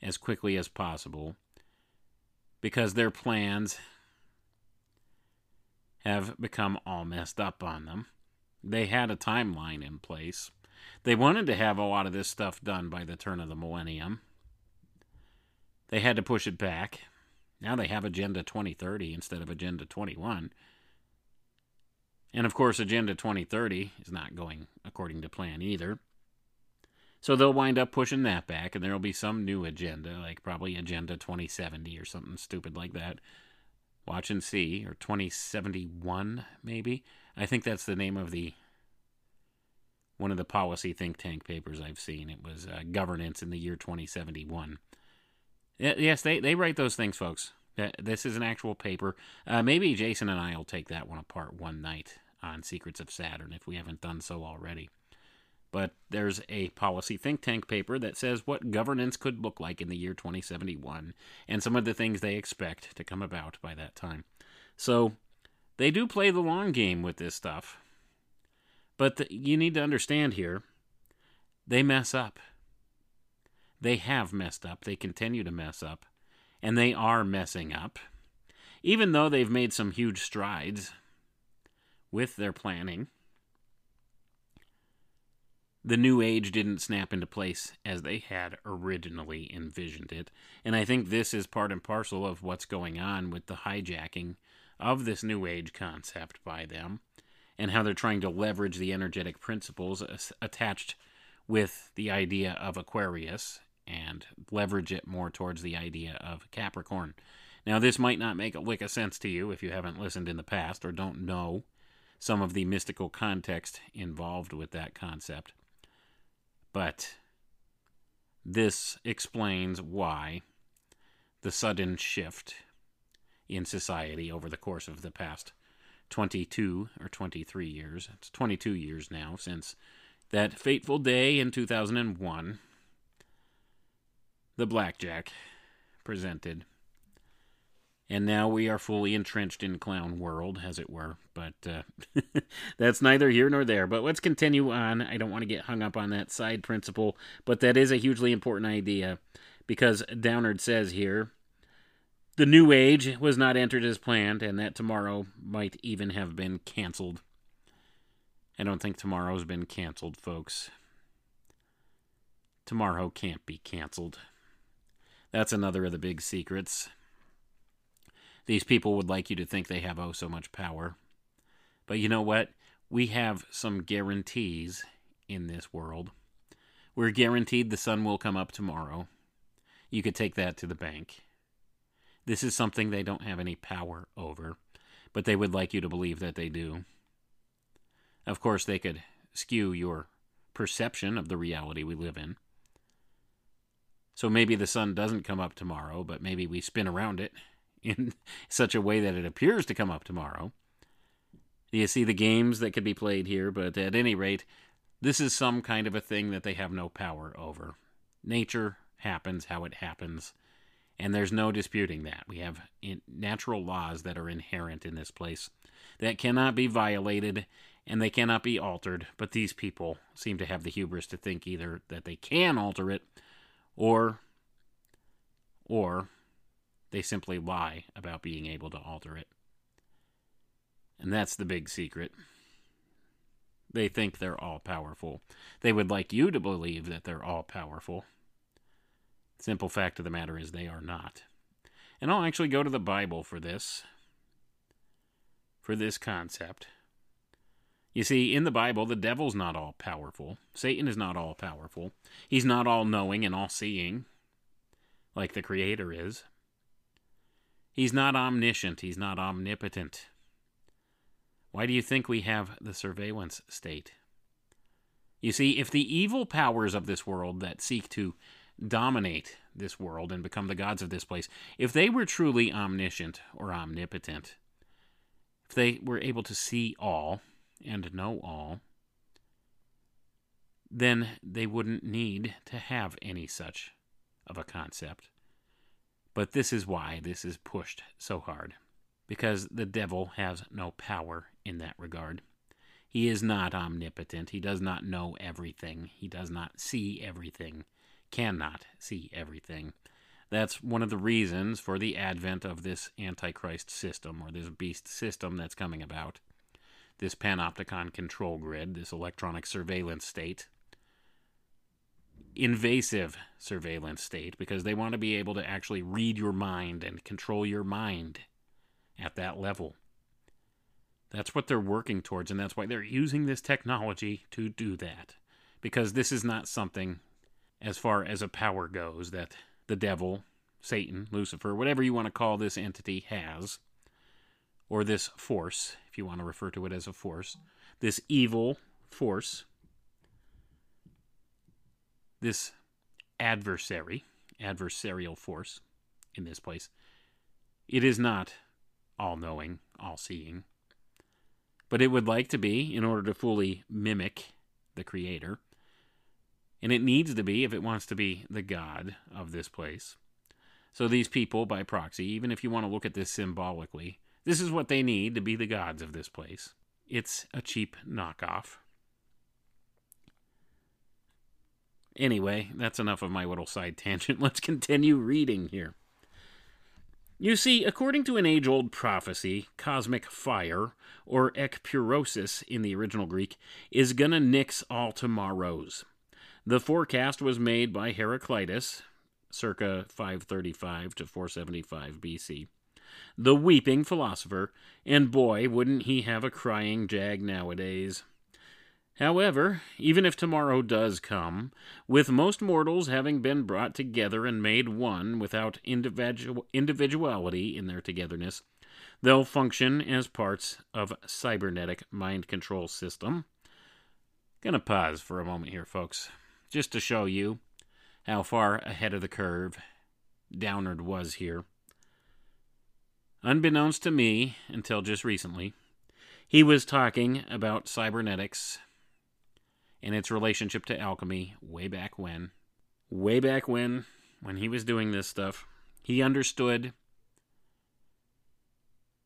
as quickly as possible, because their plans have become all messed up on them. They had a timeline in place. They wanted to have a lot of this stuff done by the turn of the millennium. They had to push it back. Now they have Agenda 2030 instead of Agenda 21. And of course, Agenda 2030 is not going according to plan either. So they'll wind up pushing that back, and there'll be some new agenda, like probably Agenda 2070 or something stupid like that. Watch and see, or 2071, maybe. I think that's the name of the one of the policy think tank papers I've seen. It was uh, governance in the year 2071. Yes, they, they write those things, folks. This is an actual paper. Uh, maybe Jason and I will take that one apart one night on Secrets of Saturn if we haven't done so already. But there's a policy think tank paper that says what governance could look like in the year 2071 and some of the things they expect to come about by that time. So they do play the long game with this stuff. But the, you need to understand here they mess up. They have messed up. They continue to mess up. And they are messing up. Even though they've made some huge strides with their planning the new age didn't snap into place as they had originally envisioned it. And I think this is part and parcel of what's going on with the hijacking of this new age concept by them and how they're trying to leverage the energetic principles attached with the idea of Aquarius and leverage it more towards the idea of Capricorn. Now, this might not make a lick of sense to you if you haven't listened in the past or don't know some of the mystical context involved with that concept. But this explains why the sudden shift in society over the course of the past 22 or 23 years. It's 22 years now since that fateful day in 2001 the blackjack presented. And now we are fully entrenched in clown world, as it were. But uh, <laughs> that's neither here nor there. But let's continue on. I don't want to get hung up on that side principle, but that is a hugely important idea because Downard says here the new age was not entered as planned, and that tomorrow might even have been canceled. I don't think tomorrow's been canceled, folks. Tomorrow can't be canceled. That's another of the big secrets. These people would like you to think they have oh so much power. But you know what? We have some guarantees in this world. We're guaranteed the sun will come up tomorrow. You could take that to the bank. This is something they don't have any power over, but they would like you to believe that they do. Of course, they could skew your perception of the reality we live in. So maybe the sun doesn't come up tomorrow, but maybe we spin around it in <laughs> such a way that it appears to come up tomorrow. You see the games that could be played here, but at any rate, this is some kind of a thing that they have no power over. Nature happens how it happens, and there's no disputing that. We have natural laws that are inherent in this place that cannot be violated and they cannot be altered, but these people seem to have the hubris to think either that they can alter it or or they simply lie about being able to alter it. And that's the big secret. They think they're all powerful. They would like you to believe that they're all powerful. Simple fact of the matter is they are not. And I'll actually go to the Bible for this for this concept. You see, in the Bible, the devil's not all powerful. Satan is not all powerful. He's not all knowing and all seeing, like the Creator is. He's not omniscient. He's not omnipotent. Why do you think we have the surveillance state? You see, if the evil powers of this world that seek to dominate this world and become the gods of this place, if they were truly omniscient or omnipotent, if they were able to see all, and know all, then they wouldn't need to have any such of a concept. But this is why this is pushed so hard, because the devil has no power in that regard. He is not omnipotent. He does not know everything. He does not see everything, cannot see everything. That's one of the reasons for the advent of this Antichrist system or this beast system that's coming about this panopticon control grid, this electronic surveillance state, invasive surveillance state, because they want to be able to actually read your mind and control your mind at that level. That's what they're working towards, and that's why they're using this technology to do that. Because this is not something, as far as a power goes, that the devil, Satan, Lucifer, whatever you want to call this entity, has or this force, if you want to refer to it as a force, this evil force, this adversary, adversarial force in this place, it is not all knowing, all seeing, but it would like to be in order to fully mimic the Creator. And it needs to be if it wants to be the God of this place. So these people, by proxy, even if you want to look at this symbolically, this is what they need to be the gods of this place. It's a cheap knockoff. Anyway, that's enough of my little side tangent. <laughs> Let's continue reading here. You see, according to an age old prophecy, cosmic fire, or ekpyrosis in the original Greek, is gonna nix all tomorrows. The forecast was made by Heraclitus, circa 535 to 475 BC, the weeping philosopher, and boy, wouldn't he have a crying jag nowadays. However, even if tomorrow does come, with most mortals having been brought together and made one without individual, individuality in their togetherness, they'll function as parts of cybernetic mind control system. Gonna pause for a moment here, folks, just to show you how far ahead of the curve Downard was here. Unbeknownst to me, until just recently, he was talking about cybernetics and its relationship to alchemy way back when. Way back when, when he was doing this stuff, he understood.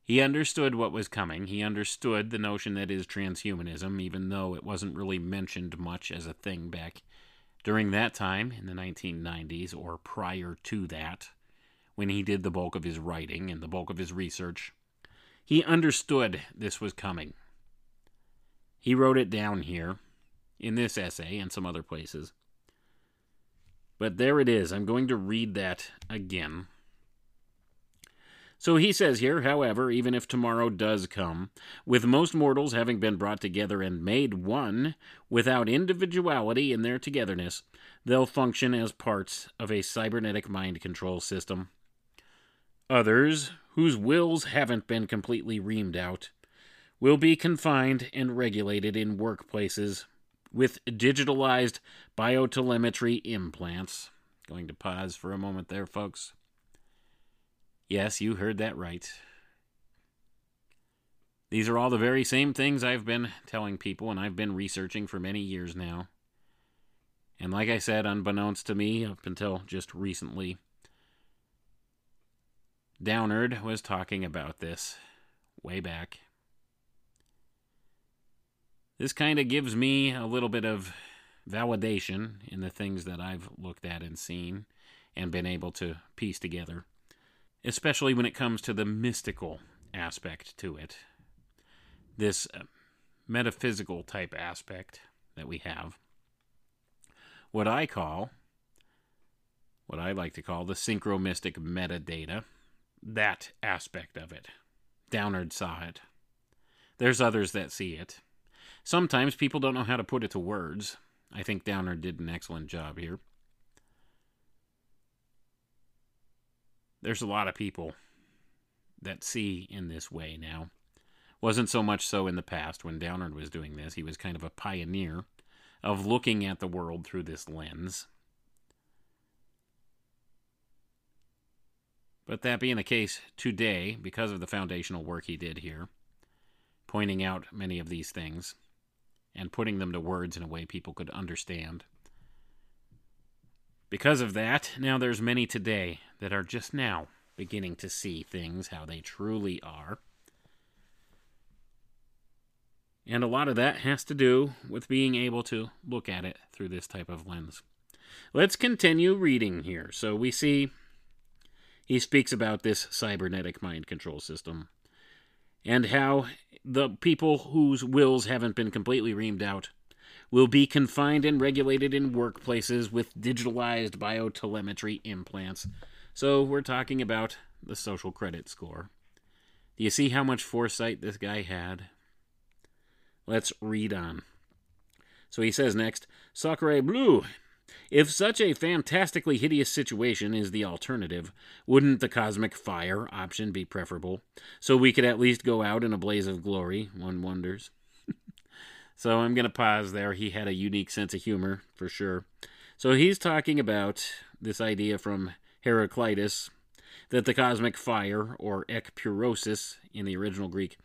He understood what was coming. He understood the notion that is transhumanism, even though it wasn't really mentioned much as a thing back during that time in the 1990s or prior to that, when he did the bulk of his writing and the bulk of his research. He understood this was coming. He wrote it down here in this essay and some other places. But there it is. I'm going to read that again. So he says here, however, even if tomorrow does come, with most mortals having been brought together and made one, without individuality in their togetherness, they'll function as parts of a cybernetic mind control system. Others, whose wills haven't been completely reamed out, will be confined and regulated in workplaces with digitalized biotelemetry implants. Going to pause for a moment there, folks. Yes, you heard that right. These are all the very same things I've been telling people and I've been researching for many years now. And like I said, unbeknownst to me, up until just recently, Downard was talking about this way back. This kind of gives me a little bit of validation in the things that I've looked at and seen and been able to piece together, especially when it comes to the mystical aspect to it. This uh, metaphysical type aspect that we have. What I call, what I like to call the synchromystic metadata, that aspect of it. Downard saw it. There's others that see it. Sometimes people don't know how to put it to words. I think Downard did an excellent job here. There's a lot of people that see in this way now. Wasn't so much so in the past when Downard was doing this. He was kind of a pioneer of looking at the world through this lens. But that being the case today, because of the foundational work he did here, pointing out many of these things and putting them to words in a way people could understand. Because of that, now there's many today that are just now beginning to see things how they truly are. And a lot of that has to do with being able to look at it through this type of lens. Let's continue reading here. So we see he speaks about this cybernetic mind control system and how the people whose wills haven't been completely reamed out will be confined and regulated in workplaces with digitalized biotelemetry implants. So we're talking about the social credit score. Do you see how much foresight this guy had? Let's read on. So he says next, Sacre Bleu. If such a fantastically hideous situation is the alternative, wouldn't the cosmic fire option be preferable? So we could at least go out in a blaze of glory, one wonders. <laughs> so I'm going to pause there. He had a unique sense of humor, for sure. So he's talking about this idea from Heraclitus that the cosmic fire, or ekpyrosis in the original Greek,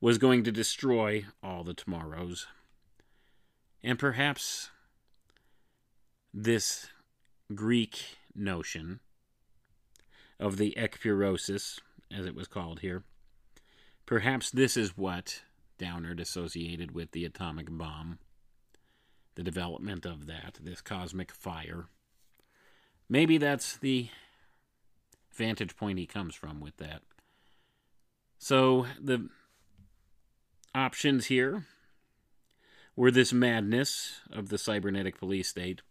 was going to destroy all the tomorrows. And perhaps this Greek notion of the ekpyrosis, as it was called here, perhaps this is what Downard associated with the atomic bomb, the development of that, this cosmic fire. Maybe that's the vantage point he comes from with that. So the options here were this madness of the cybernetic police state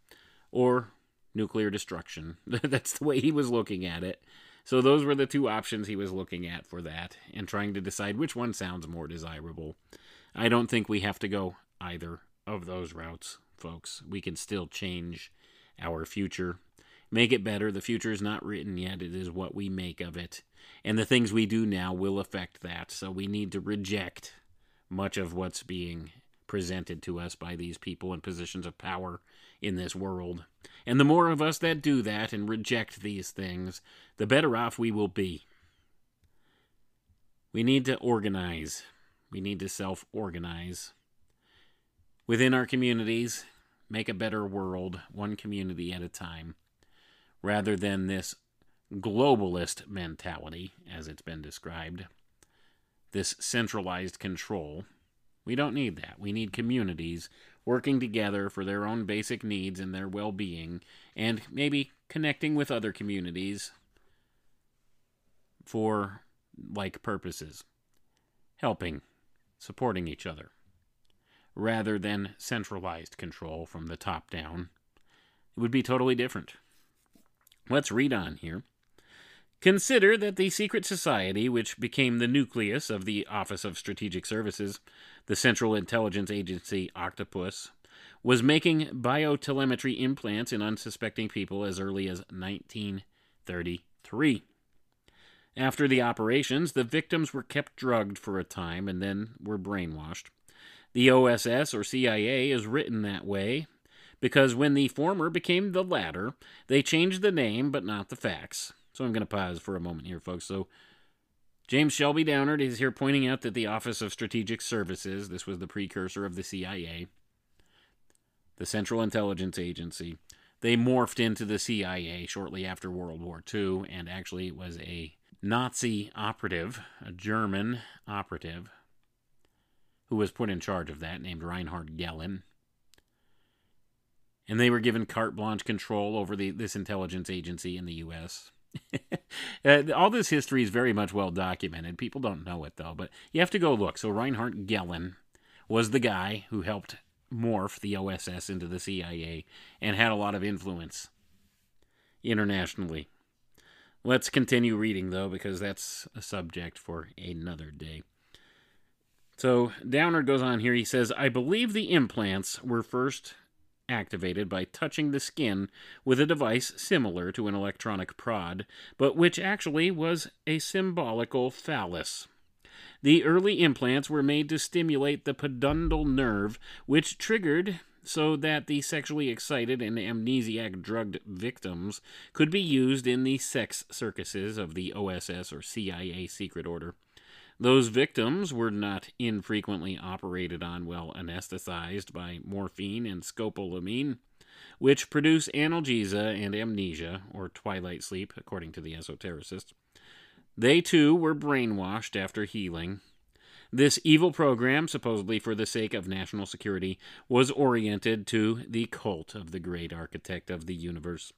or nuclear destruction. <laughs> That's the way he was looking at it. So those were the two options he was looking at for that and trying to decide which one sounds more desirable. I don't think we have to go either of those routes, folks. We can still change our future, make it better. The future is not written yet, it is what we make of it. And the things we do now will affect that. So we need to reject much of what's being presented to us by these people in positions of power in this world. And the more of us that do that and reject these things, the better off we will be. We need to organize. We need to self organize. Within our communities, make a better world, one community at a time, rather than this globalist mentality, as it's been described, this centralized control. We don't need that. We need communities working together for their own basic needs and their well being, and maybe connecting with other communities for like purposes, helping, supporting each other, rather than centralized control from the top down. It would be totally different. Let's read on here. Consider that the secret society, which became the nucleus of the Office of Strategic Services, the Central Intelligence Agency Octopus, was making biotelemetry implants in unsuspecting people as early as 1933. After the operations, the victims were kept drugged for a time and then were brainwashed. The OSS or CIA is written that way because when the former became the latter, they changed the name but not the facts. So I'm going to pause for a moment here, folks. So James Shelby Downard is here pointing out that the Office of Strategic Services, this was the precursor of the CIA, the Central Intelligence Agency, they morphed into the CIA shortly after World War II, and actually it was a Nazi operative, a German operative, who was put in charge of that, named Reinhard Gehlen. And they were given carte blanche control over the, this intelligence agency in the U.S. <laughs> uh, all this history is very much well documented. People don't know it, though, but you have to go look. So, Reinhard Gehlen was the guy who helped morph the OSS into the CIA and had a lot of influence internationally. Let's continue reading, though, because that's a subject for another day. So Downard goes on here. He says, I believe the implants were first activated by touching the skin with a device similar to an electronic prod, but which actually was a symbolical phallus. The early implants were made to stimulate the pudendal nerve, which triggered so that the sexually excited and amnesiac drugged victims could be used in the sex circuses of the OSS or CIA secret order. Those victims were not infrequently operated on while anesthetized by morphine and scopolamine, which produce analgesia and amnesia, or twilight sleep, according to the esotericists. They too were brainwashed after healing. This evil program, supposedly for the sake of national security, was oriented to the cult of the great architect of the universe.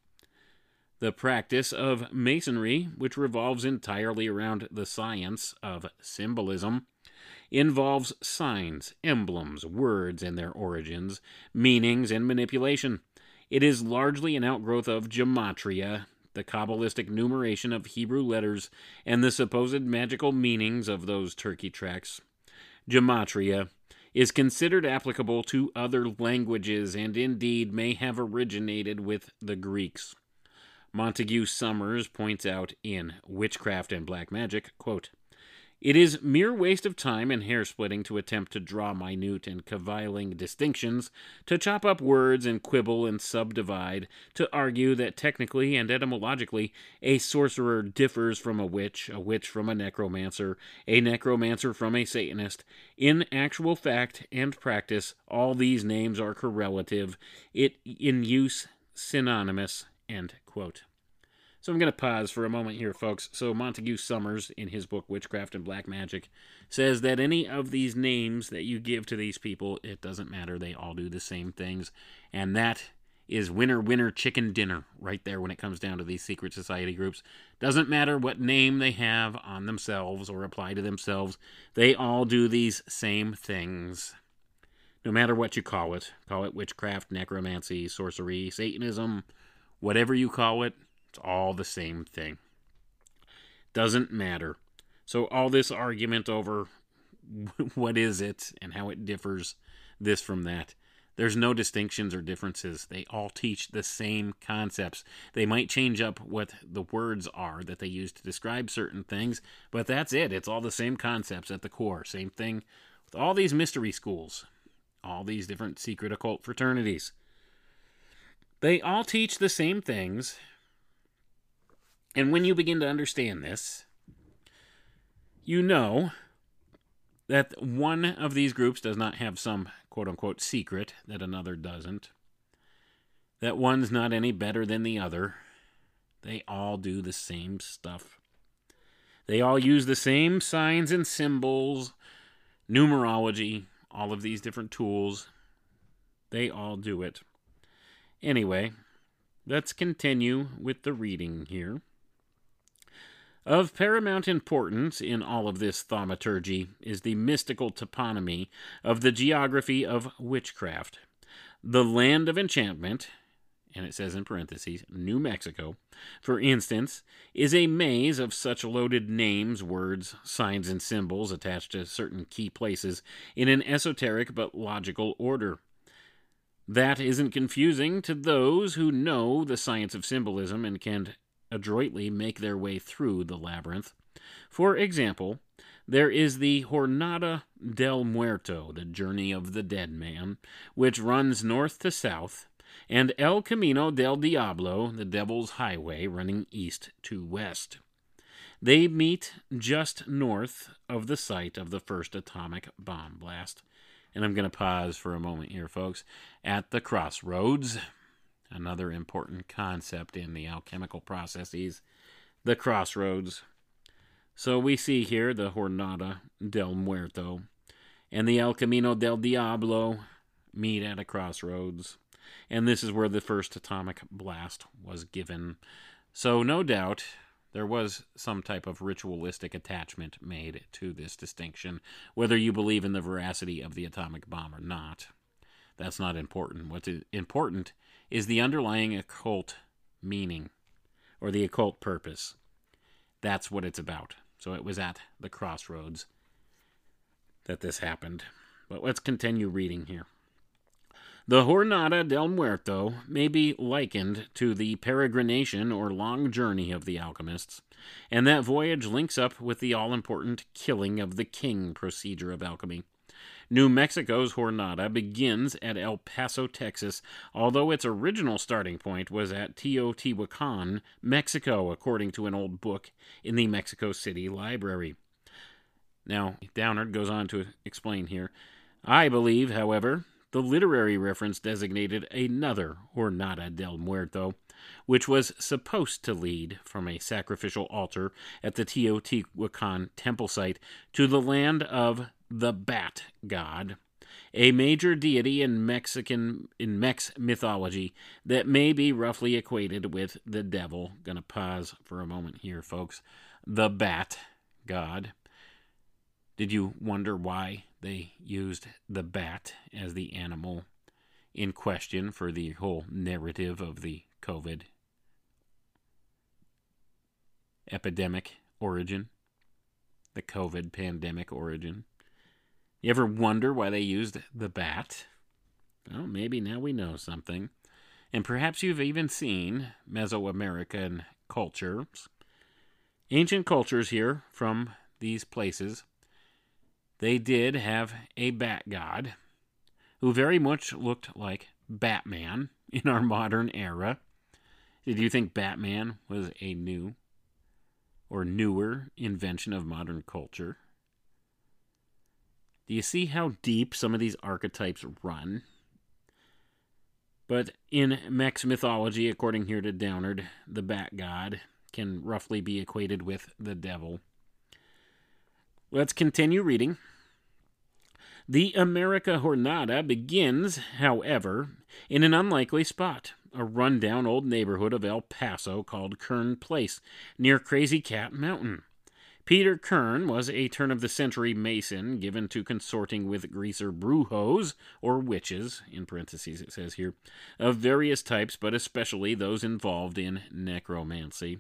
The practice of masonry, which revolves entirely around the science of symbolism, involves signs, emblems, words and their origins, meanings, and manipulation. It is largely an outgrowth of gematria, the Kabbalistic numeration of Hebrew letters, and the supposed magical meanings of those turkey tracks. Gematria is considered applicable to other languages and indeed may have originated with the Greeks. Montague Summers points out in Witchcraft and Black Magic, quote, it is mere waste of time and hair splitting to attempt to draw minute and caviling distinctions, to chop up words and quibble and subdivide, to argue that technically and etymologically a sorcerer differs from a witch, a witch from a necromancer, a necromancer from a Satanist. In actual fact and practice, all these names are correlative, it in use synonymous. End quote. So I'm going to pause for a moment here, folks. So Montague Summers, in his book Witchcraft and Black Magic, says that any of these names that you give to these people, it doesn't matter. They all do the same things. And that is winner, winner, chicken dinner right there when it comes down to these secret society groups. Doesn't matter what name they have on themselves or apply to themselves, they all do these same things. No matter what you call it, call it witchcraft, necromancy, sorcery, Satanism, whatever you call it, it's all the same thing. Doesn't matter. So, all this argument over <laughs> what is it and how it differs this from that. There's no distinctions or differences. They all teach the same concepts. They might change up what the words are that they use to describe certain things, but that's it. It's all the same concepts at the core. Same thing with all these mystery schools, all these different secret occult fraternities. They all teach the same things. And when you begin to understand this, you know that one of these groups does not have some quote unquote secret that another doesn't, that one's not any better than the other. They all do the same stuff. They all use the same signs and symbols, numerology, all of these different tools. They all do it. Anyway, let's continue with the reading here. Of paramount importance in all of this thaumaturgy is the mystical toponymy of the geography of witchcraft. The land of enchantment, and it says in parentheses, New Mexico, for instance, is a maze of such loaded names, words, signs, and symbols attached to certain key places in an esoteric but logical order. That isn't confusing to those who know the science of symbolism and can adroitly make their way through the labyrinth. For example, there is the Jornada del Muerto, the journey of the dead man, which runs north to south, and El Camino del Diablo, the devil's highway, running east to west. They meet just north of the site of the first atomic bomb blast. And I'm going to pause for a moment here, folks, at the crossroads another important concept in the alchemical processes, the crossroads. So we see here the Jornada del Muerto and the El Camino del Diablo meet at a crossroads. And this is where the first atomic blast was given. So, no doubt, there was some type of ritualistic attachment made to this distinction, whether you believe in the veracity of the atomic bomb or not. That's not important. What's important is the underlying occult meaning or the occult purpose. That's what it's about. So it was at the crossroads that this happened. But let's continue reading here. The Jornada del Muerto may be likened to the peregrination or long journey of the alchemists, and that voyage links up with the all important killing of the king procedure of alchemy. New Mexico's Jornada begins at El Paso, Texas, although its original starting point was at Teotihuacan, Mexico, according to an old book in the Mexico City Library. Now, Downard goes on to explain here. I believe, however, the literary reference designated another Jornada del Muerto, which was supposed to lead from a sacrificial altar at the Teotihuacan temple site to the land of the Bat God, a major deity in Mexican in Mex mythology that may be roughly equated with the devil. Gonna pause for a moment here, folks. The Bat God. Did you wonder why they used the bat as the animal in question for the whole narrative of the COVID epidemic origin? The COVID pandemic origin? You ever wonder why they used the bat? Well, maybe now we know something. And perhaps you've even seen Mesoamerican cultures, ancient cultures here from these places. They did have a bat god who very much looked like Batman <laughs> in our modern era. Did you think Batman was a new or newer invention of modern culture? Do you see how deep some of these archetypes run? But in Mex mythology, according here to Downard, the bat god can roughly be equated with the devil. Let's continue reading. The America Jornada begins, however, in an unlikely spot a rundown old neighborhood of El Paso called Kern Place, near Crazy Cat Mountain. Peter Kern was a turn of the century mason given to consorting with greaser brujos, or witches, in parentheses it says here, of various types, but especially those involved in necromancy.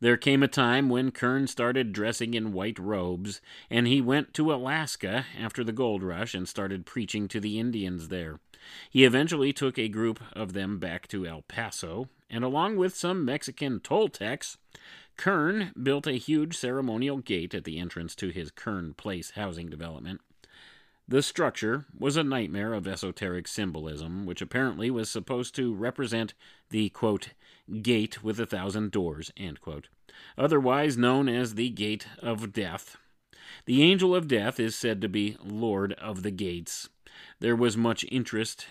There came a time when Kern started dressing in white robes, and he went to Alaska after the gold rush and started preaching to the Indians there. He eventually took a group of them back to El Paso, and along with some Mexican Toltecs, Kern built a huge ceremonial gate at the entrance to his Kern Place housing development. The structure was a nightmare of esoteric symbolism, which apparently was supposed to represent the quote, gate with a thousand doors, otherwise known as the Gate of Death. The Angel of Death is said to be Lord of the Gates. There was much interest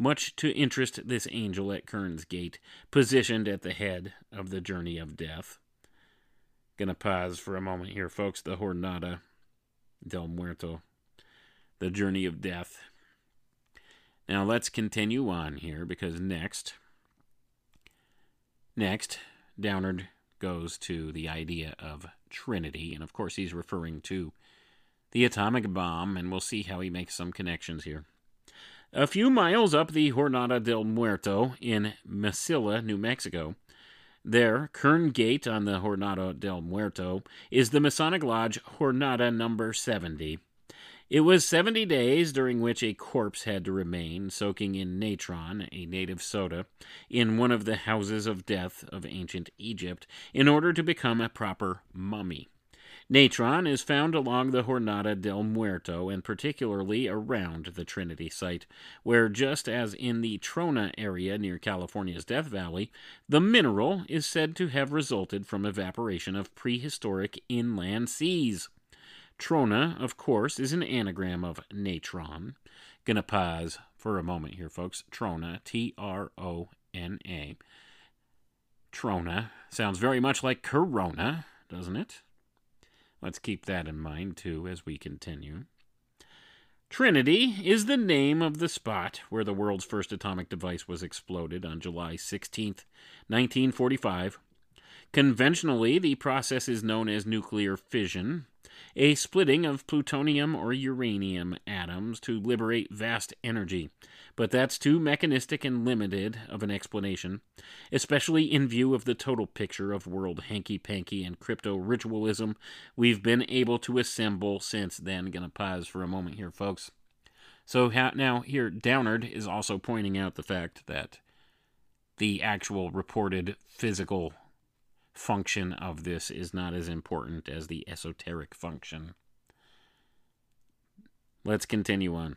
much to interest this angel at Kern's Gate, positioned at the head of the journey of death. Gonna pause for a moment here, folks. The Jornada del Muerto, the journey of death. Now let's continue on here because next, next, Downard goes to the idea of Trinity, and of course he's referring to the atomic bomb, and we'll see how he makes some connections here. A few miles up the Jornada del Muerto in Mesilla, New Mexico, there, Kern Gate on the Jornada del Muerto, is the Masonic Lodge Jornada number 70. It was 70 days during which a corpse had to remain, soaking in natron, a native soda, in one of the houses of death of ancient Egypt, in order to become a proper mummy. Natron is found along the Jornada del Muerto and particularly around the Trinity site, where, just as in the Trona area near California's Death Valley, the mineral is said to have resulted from evaporation of prehistoric inland seas. Trona, of course, is an anagram of natron. Gonna pause for a moment here, folks. Trona, T R O N A. Trona sounds very much like Corona, doesn't it? Let's keep that in mind, too, as we continue. Trinity is the name of the spot where the world's first atomic device was exploded on July 16, 1945. Conventionally, the process is known as nuclear fission, a splitting of plutonium or uranium atoms to liberate vast energy. But that's too mechanistic and limited of an explanation, especially in view of the total picture of world hanky panky and crypto ritualism we've been able to assemble since then. Gonna pause for a moment here, folks. So now, here, Downard is also pointing out the fact that the actual reported physical function of this is not as important as the esoteric function. Let's continue on.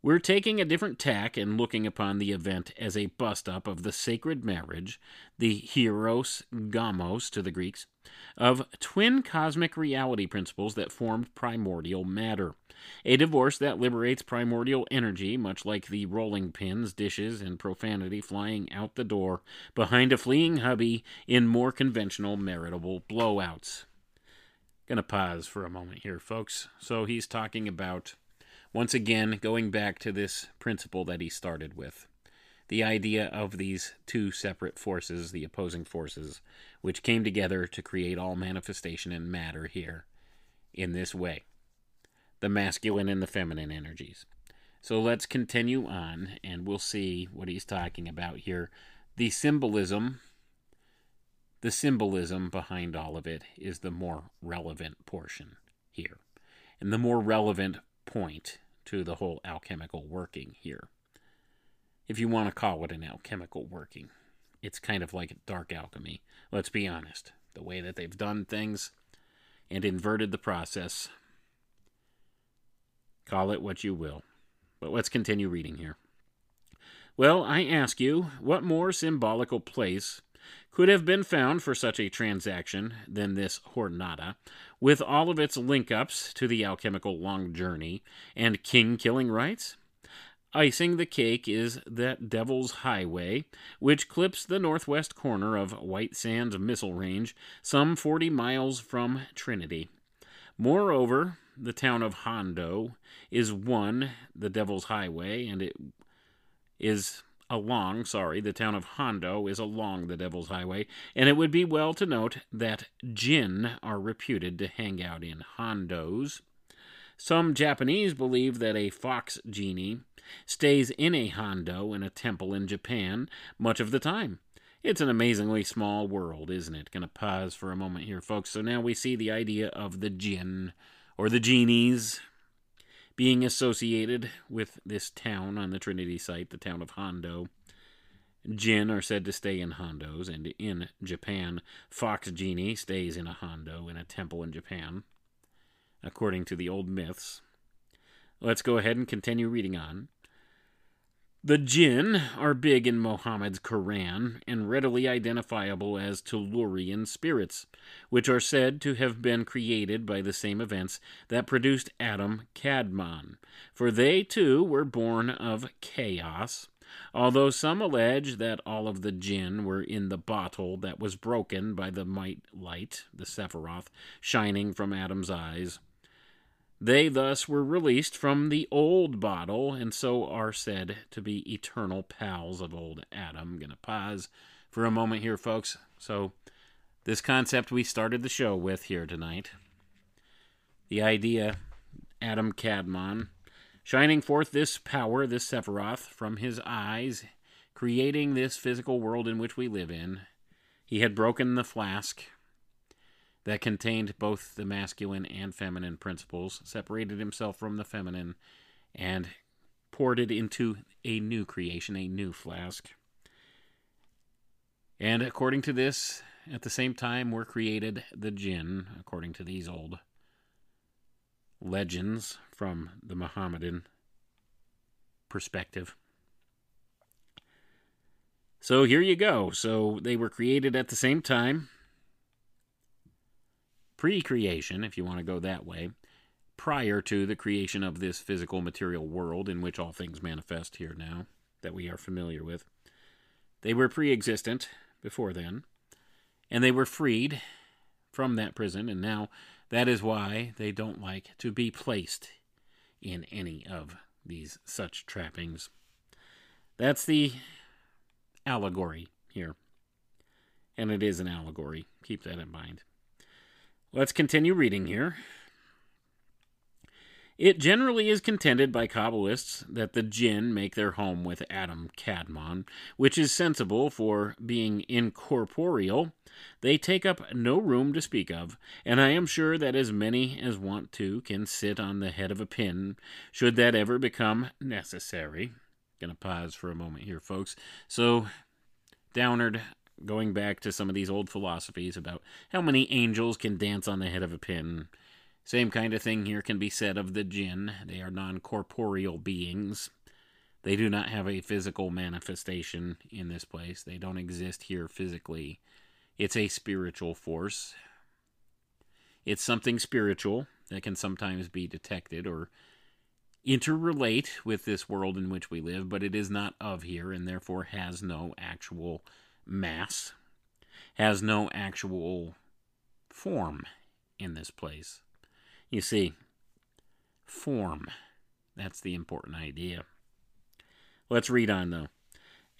We're taking a different tack and looking upon the event as a bust up of the sacred marriage, the hieros gamos to the Greeks, of twin cosmic reality principles that formed primordial matter. A divorce that liberates primordial energy, much like the rolling pins, dishes, and profanity flying out the door behind a fleeing hubby in more conventional maritable blowouts. Gonna pause for a moment here, folks. So he's talking about once again, going back to this principle that he started with the idea of these two separate forces, the opposing forces, which came together to create all manifestation and matter here in this way the masculine and the feminine energies. So let's continue on and we'll see what he's talking about here. The symbolism. The symbolism behind all of it is the more relevant portion here. And the more relevant point to the whole alchemical working here. If you want to call it an alchemical working, it's kind of like dark alchemy. Let's be honest. The way that they've done things and inverted the process. Call it what you will. But let's continue reading here. Well, I ask you, what more symbolical place could have been found for such a transaction than this Jornada, with all of its link ups to the alchemical long journey and king killing rites? Icing the cake is that Devil's Highway, which clips the northwest corner of White Sands Missile Range, some 40 miles from Trinity. Moreover, the town of Hondo is one, the Devil's Highway, and it is along, sorry, the town of Hondo is along the Devil's Highway, and it would be well to note that jinn are reputed to hang out in Hondos. Some Japanese believe that a fox genie stays in a Hondo in a temple in Japan much of the time. It's an amazingly small world, isn't it? Gonna pause for a moment here, folks. So now we see the idea of the jinn, or the genies, being associated with this town on the Trinity site, the town of Hondo. Jinn are said to stay in Hondos, and in Japan, Fox Genie stays in a Hondo in a temple in Japan, according to the old myths. Let's go ahead and continue reading on. The jinn are big in Mohammed's Quran and readily identifiable as Tellurian spirits, which are said to have been created by the same events that produced Adam Kadmon, for they too were born of chaos. Although some allege that all of the jinn were in the bottle that was broken by the might light, the Sephiroth, shining from Adam's eyes. They thus were released from the old bottle, and so are said to be eternal pals of old Adam. I'm going to pause for a moment here, folks. So, this concept we started the show with here tonight the idea Adam Kadmon shining forth this power, this Sephiroth, from his eyes, creating this physical world in which we live in. He had broken the flask that contained both the masculine and feminine principles, separated himself from the feminine, and poured it into a new creation, a new flask. And according to this, at the same time were created the jinn, according to these old legends from the Mohammedan perspective. So here you go. So they were created at the same time pre creation, if you want to go that way, prior to the creation of this physical material world in which all things manifest here now that we are familiar with. They were pre existent before then, and they were freed from that prison, and now that is why they don't like to be placed in any of these such trappings. That's the allegory here. And it is an allegory. Keep that in mind. Let's continue reading here. It generally is contended by Kabbalists that the jinn make their home with Adam Kadmon, which is sensible, for being incorporeal, they take up no room to speak of, and I am sure that as many as want to can sit on the head of a pin, should that ever become necessary. Gonna pause for a moment here, folks. So, Downard, going back to some of these old philosophies about how many angels can dance on the head of a pin. Same kind of thing here can be said of the jinn. They are non corporeal beings. They do not have a physical manifestation in this place. They don't exist here physically. It's a spiritual force. It's something spiritual that can sometimes be detected or interrelate with this world in which we live, but it is not of here and therefore has no actual mass, has no actual form in this place. You see, form. That's the important idea. Let's read on, though.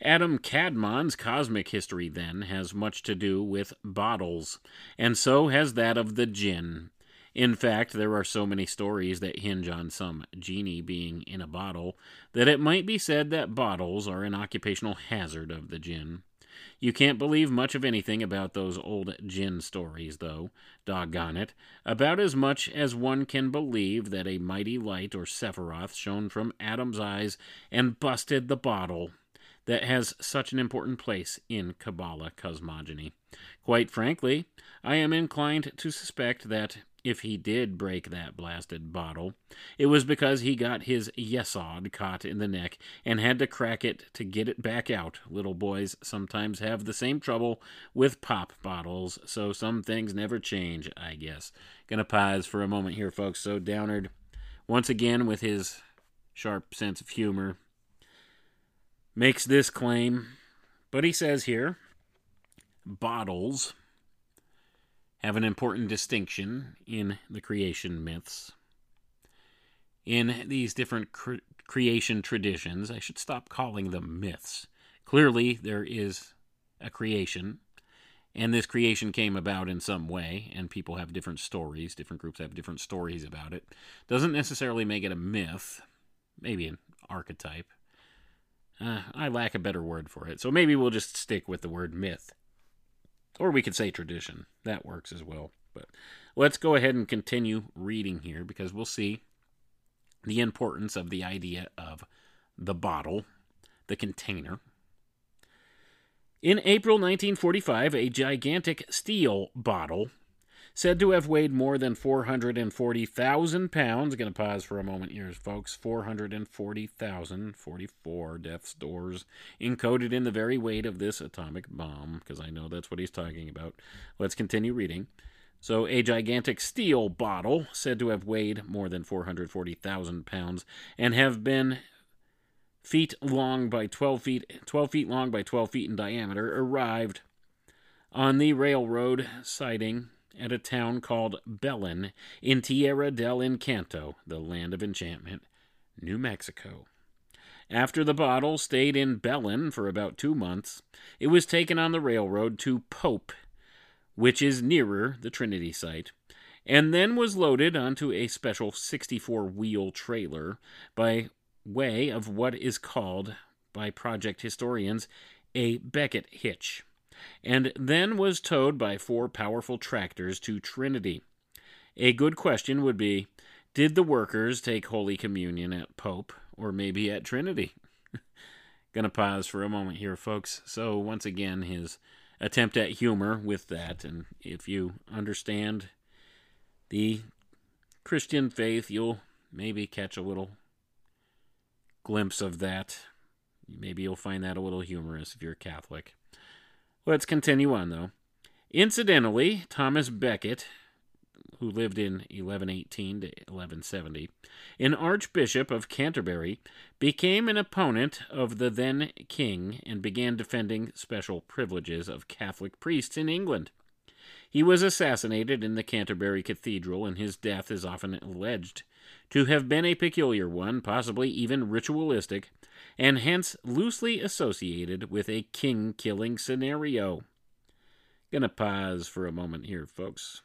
Adam Kadmon's cosmic history, then, has much to do with bottles, and so has that of the jinn. In fact, there are so many stories that hinge on some genie being in a bottle that it might be said that bottles are an occupational hazard of the jinn. You can't believe much of anything about those old jinn stories, though, doggone it, about as much as one can believe that a mighty light or Sephiroth shone from Adam's eyes and busted the bottle that has such an important place in Kabbalah cosmogony. Quite frankly, I am inclined to suspect that if he did break that blasted bottle, it was because he got his yesod caught in the neck and had to crack it to get it back out. Little boys sometimes have the same trouble with pop bottles, so some things never change, I guess. Gonna pause for a moment here, folks. So Downard, once again with his sharp sense of humor, makes this claim, but he says here bottles have an important distinction in the creation myths. In these different cre- creation traditions. I should stop calling them myths. Clearly, there is a creation, and this creation came about in some way, and people have different stories. Different groups have different stories about it. Doesn't necessarily make it a myth, maybe an archetype. Uh, I lack a better word for it, so maybe we'll just stick with the word myth. Or we could say tradition. That works as well. But let's go ahead and continue reading here because we'll see the importance of the idea of the bottle, the container. In April 1945, a gigantic steel bottle, said to have weighed more than 440,000 pounds. Going to pause for a moment here, folks. 440,000, 44 death's doors, encoded in the very weight of this atomic bomb, because I know that's what he's talking about. Let's continue reading. So, a gigantic steel bottle, said to have weighed more than 440,000 pounds, and have been feet long by 12 feet 12 feet long by 12 feet in diameter arrived on the railroad siding at a town called Belen in Tierra del Encanto, the land of enchantment, New Mexico. After the bottle stayed in Belen for about two months, it was taken on the railroad to Pope, which is nearer the Trinity site, and then was loaded onto a special 64 wheel trailer by way of what is called by project historians a Becket hitch, and then was towed by four powerful tractors to Trinity. A good question would be Did the workers take Holy Communion at Pope or maybe at Trinity? <laughs> Gonna pause for a moment here, folks. So, once again, his attempt at humor with that, and if you understand the Christian faith, you'll maybe catch a little glimpse of that. Maybe you'll find that a little humorous if you're Catholic. Let's continue on, though. Incidentally, Thomas Becket, who lived in 1118 to 1170, an Archbishop of Canterbury, became an opponent of the then king and began defending special privileges of Catholic priests in England. He was assassinated in the Canterbury Cathedral, and his death is often alleged to have been a peculiar one, possibly even ritualistic, and hence loosely associated with a king killing scenario. Gonna pause for a moment here, folks.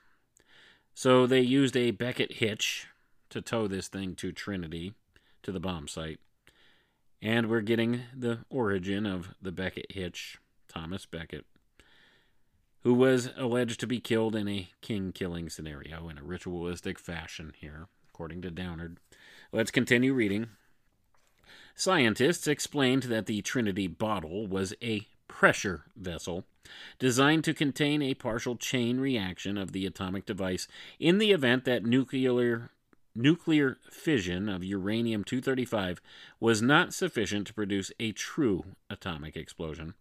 So they used a Becket hitch to tow this thing to Trinity, to the bomb site. And we're getting the origin of the Becket hitch, Thomas Becket, who was alleged to be killed in a king killing scenario in a ritualistic fashion here, according to Downard. Let's continue reading. Scientists explained that the Trinity bottle was a pressure vessel designed to contain a partial chain reaction of the atomic device in the event that nuclear nuclear fission of uranium 235 was not sufficient to produce a true atomic explosion.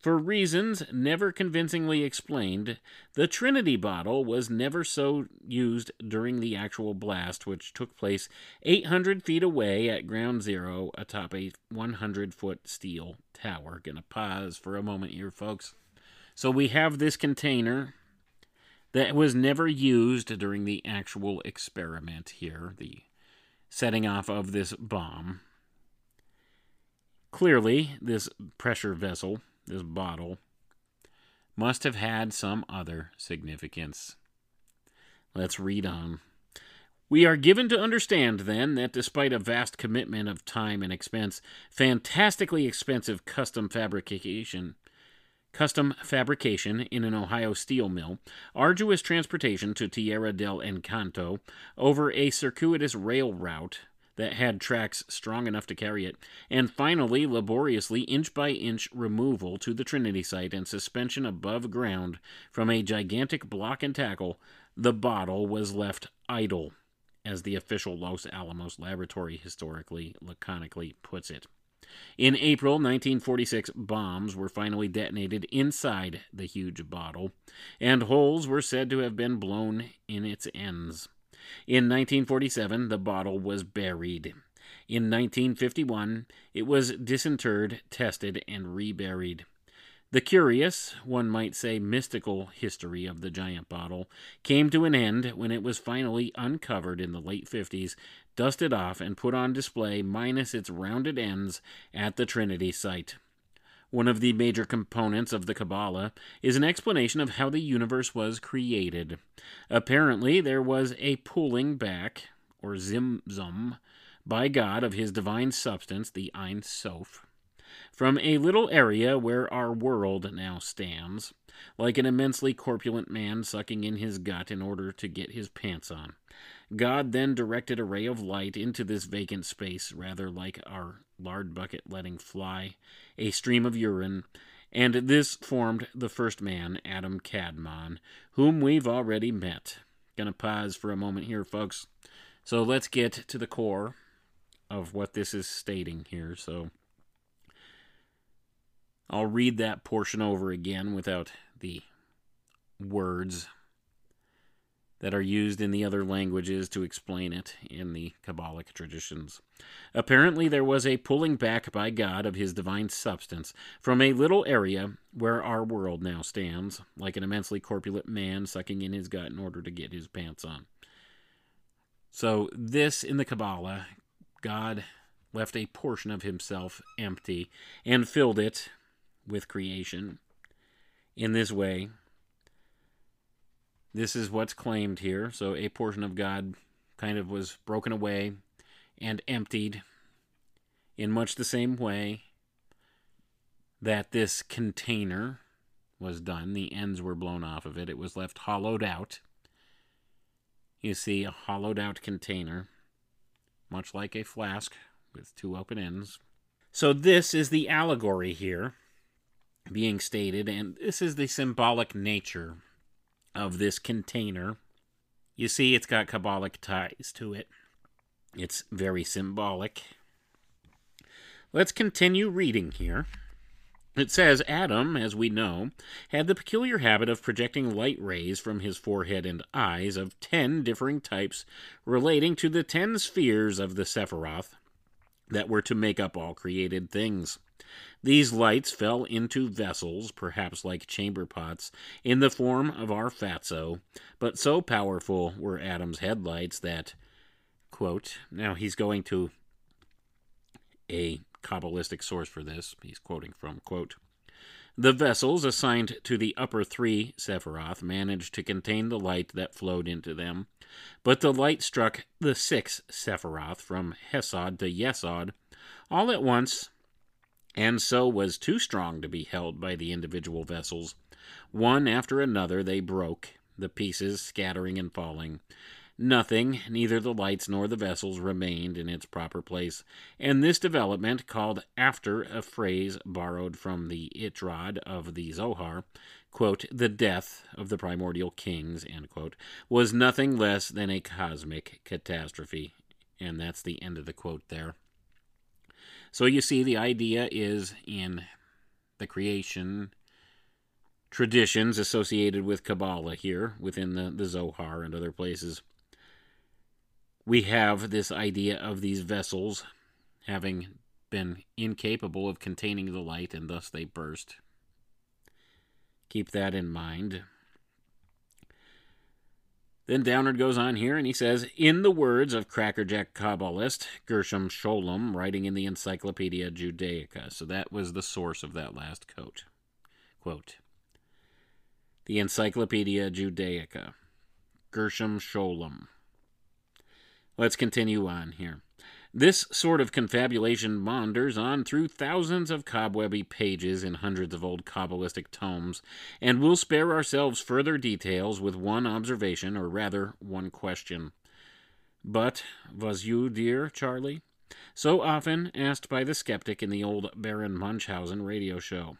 For reasons never convincingly explained, the Trinity bottle was never so used during the actual blast, which took place 800 feet away at ground zero atop a 100 foot steel tower. Gonna pause for a moment here, folks. So we have this container that was never used during the actual experiment here, the setting off of this bomb. Clearly, this pressure vessel, this bottle, must have had some other significance. Let's read on. We are given to understand, then, that despite a vast commitment of time and expense, fantastically expensive custom fabrication, custom fabrication in an Ohio steel mill, arduous transportation to Tierra del Encanto over a circuitous rail route that had tracks strong enough to carry it, and finally, laboriously, inch by inch removal to the Trinity site and suspension above ground from a gigantic block and tackle, the bottle was left idle, as the official Los Alamos laboratory historically laconically puts it. In April 1946, bombs were finally detonated inside the huge bottle, and holes were said to have been blown in its ends. In 1947, the bottle was buried. In 1951, it was disinterred, tested, and reburied. The curious, one might say mystical, history of the giant bottle came to an end when it was finally uncovered in the late 50s, dusted off and put on display minus its rounded ends at the Trinity site. One of the major components of the Kabbalah is an explanation of how the universe was created. Apparently, there was a pulling back, or zimzum, by God of his divine substance, the Ein Sof, from a little area where our world now stands, like an immensely corpulent man sucking in his gut in order to get his pants on. God then directed a ray of light into this vacant space, rather like our lard bucket letting fly a stream of urine, and this formed the first man, Adam Kadmon, whom we've already met. Gonna pause for a moment here, folks. So let's get to the core of what this is stating here. So I'll read that portion over again without the words that are used in the other languages to explain it in the Kabbalic traditions. Apparently, there was a pulling back by God of his divine substance from a little area where our world now stands, like an immensely corpulent man sucking in his gut in order to get his pants on. So, this in the Kabbalah, God left a portion of himself empty and filled it with creation. In this way, this is what's claimed here. So a portion of God kind of was broken away and emptied in much the same way that this container was done. The ends were blown off of it, it was left hollowed out. You see a hollowed out container, much like a flask with two open ends. So, this is the allegory here being stated, and this is the symbolic nature of this container. You see, it's got Kabbalic ties to it. It's very symbolic. Let's continue reading here. It says Adam, as we know, had the peculiar habit of projecting light rays from his forehead and eyes of ten differing types relating to the ten spheres of the Sephiroth that were to make up all created things. These lights fell into vessels, perhaps like chamber pots, in the form of our fatso, but so powerful were Adam's headlights that, quote, now he's going to a Kabbalistic source for this. He's quoting from, quote, the vessels assigned to the upper three Sephiroth managed to contain the light that flowed into them, but the light struck the sixth Sephiroth from Hesed to Yesod all at once and so was too strong to be held by the individual vessels. One after another they broke, the pieces scattering and falling. Nothing, neither the lights nor the vessels, remained in its proper place, and this development, called after a phrase borrowed from the Itrod of the Zohar, quote, the death of the primordial kings, quote, was nothing less than a cosmic catastrophe. And that's the end of the quote there. So you see, the idea is in the creation traditions associated with Kabbalah here within the, the Zohar and other places. We have this idea of these vessels having been incapable of containing the light and thus they burst. Keep that in mind. Then Downard goes on here and he says, In the words of crackerjack Kabbalist Gershom Scholem, writing in the Encyclopedia Judaica. So that was the source of that last quote. Quote The Encyclopedia Judaica. Gershom Scholem. Let's continue on here. This sort of confabulation wanders on through thousands of cobwebby pages in hundreds of old Kabbalistic tomes, and we'll spare ourselves further details with one observation, or rather, one question. But was you, dear Charlie? So often asked by the skeptic in the old Baron Munchausen radio show.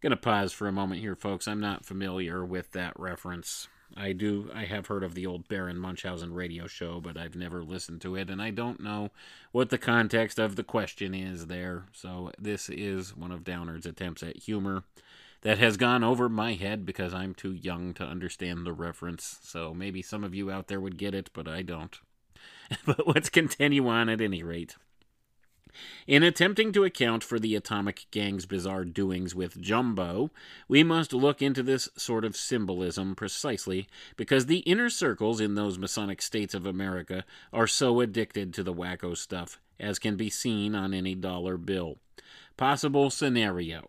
Gonna pause for a moment here, folks. I'm not familiar with that reference. I do. I have heard of the old Baron Munchausen radio show, but I've never listened to it, and I don't know what the context of the question is there. So this is one of Downard's attempts at humor that has gone over my head because I'm too young to understand the reference. So maybe some of you out there would get it, but I don't. <laughs> but let's continue on at any rate. In attempting to account for the atomic gang's bizarre doings with Jumbo, we must look into this sort of symbolism precisely because the inner circles in those Masonic states of America are so addicted to the wacko stuff, as can be seen on any dollar bill. Possible scenario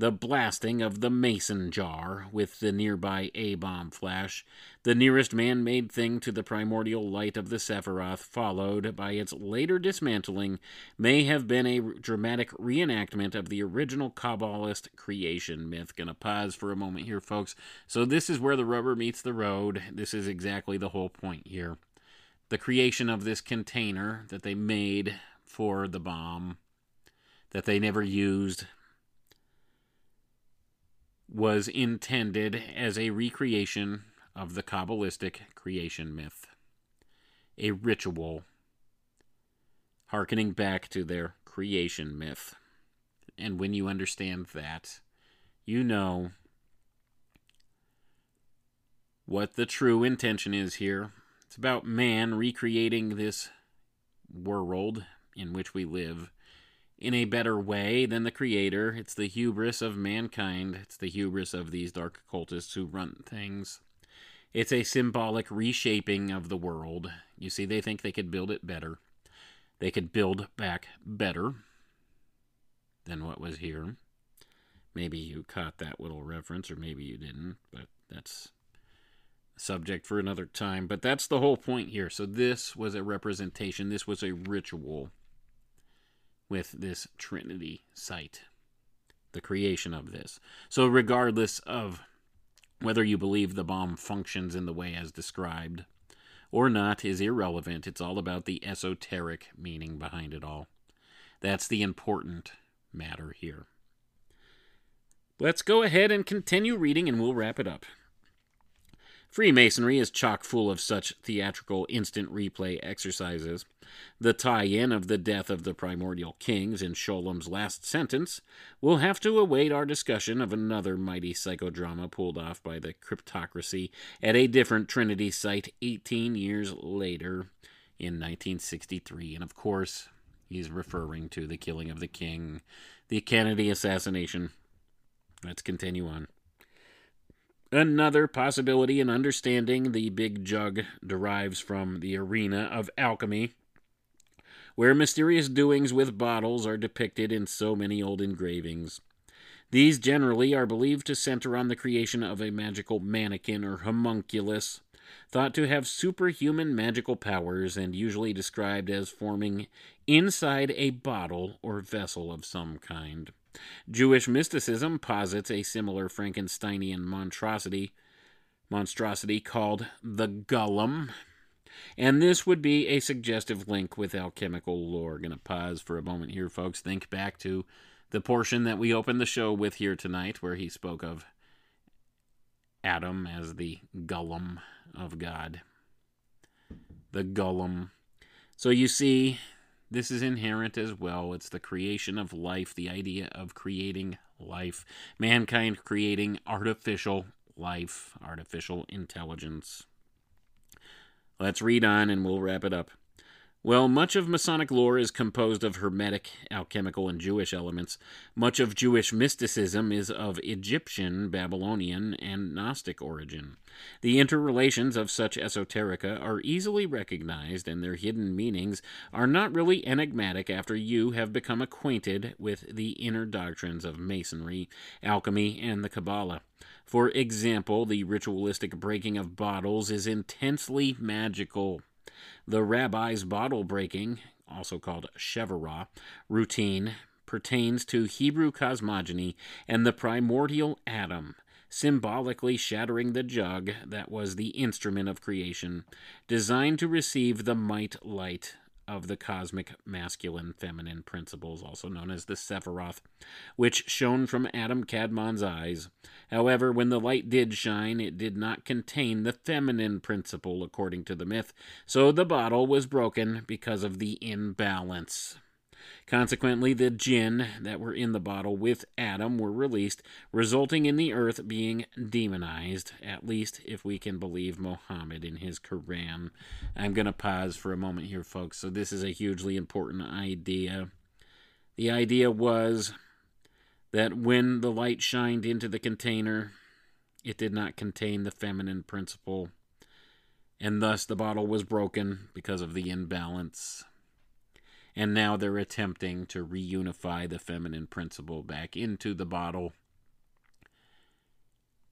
the blasting of the mason jar with the nearby A bomb flash, the nearest man made thing to the primordial light of the Sephiroth, followed by its later dismantling, may have been a dramatic reenactment of the original Kabbalist creation myth. Gonna pause for a moment here, folks. So, this is where the rubber meets the road. This is exactly the whole point here. The creation of this container that they made for the bomb that they never used was intended as a recreation of the Kabbalistic creation myth, a ritual harkening back to their creation myth. And when you understand that, you know what the true intention is here. It's about man recreating this world in which we live in a better way than the creator. It's the hubris of mankind. It's the hubris of these dark occultists who run things. It's a symbolic reshaping of the world. You see, they think they could build it better. They could build back better than what was here. Maybe you caught that little reference, or maybe you didn't, but that's subject for another time. But that's the whole point here. So, this was a representation, this was a ritual with this Trinity site, the creation of this. So, regardless of whether you believe the bomb functions in the way as described or not, is irrelevant. It's all about the esoteric meaning behind it all. That's the important matter here. Let's go ahead and continue reading, and we'll wrap it up. Freemasonry is chock full of such theatrical instant replay exercises. The tie in of the death of the primordial kings in Scholem's last sentence will have to await our discussion of another mighty psychodrama pulled off by the cryptocracy at a different Trinity site 18 years later in 1963. And of course, he's referring to the killing of the king, the Kennedy assassination. Let's continue on. Another possibility in understanding the big jug derives from the arena of alchemy, where mysterious doings with bottles are depicted in so many old engravings. These generally are believed to center on the creation of a magical mannequin or homunculus, thought to have superhuman magical powers and usually described as forming inside a bottle or vessel of some kind. Jewish mysticism posits a similar Frankensteinian monstrosity, monstrosity called the Golem, and this would be a suggestive link with alchemical lore. Going to pause for a moment here, folks. Think back to the portion that we opened the show with here tonight, where he spoke of Adam as the Golem of God. The Golem. So you see, this is inherent as well. It's the creation of life, the idea of creating life, mankind creating artificial life, artificial intelligence. Let's read on and we'll wrap it up. Well, much of Masonic lore is composed of Hermetic, alchemical, and Jewish elements. Much of Jewish mysticism is of Egyptian, Babylonian, and Gnostic origin. The interrelations of such esoterica are easily recognized, and their hidden meanings are not really enigmatic after you have become acquainted with the inner doctrines of Masonry, alchemy, and the Kabbalah. For example, the ritualistic breaking of bottles is intensely magical. The rabbi's bottle breaking, also called Shevarah, routine pertains to Hebrew cosmogony and the primordial atom, symbolically shattering the jug that was the instrument of creation, designed to receive the might light of the cosmic masculine feminine principles, also known as the Sephiroth, which shone from Adam Kadmon's eyes. However, when the light did shine, it did not contain the feminine principle, according to the myth, so the bottle was broken because of the imbalance. Consequently, the jinn that were in the bottle with Adam were released, resulting in the earth being demonized, at least if we can believe Mohammed in his Quran. I'm going to pause for a moment here, folks. So, this is a hugely important idea. The idea was that when the light shined into the container, it did not contain the feminine principle, and thus the bottle was broken because of the imbalance. And now they're attempting to reunify the feminine principle back into the bottle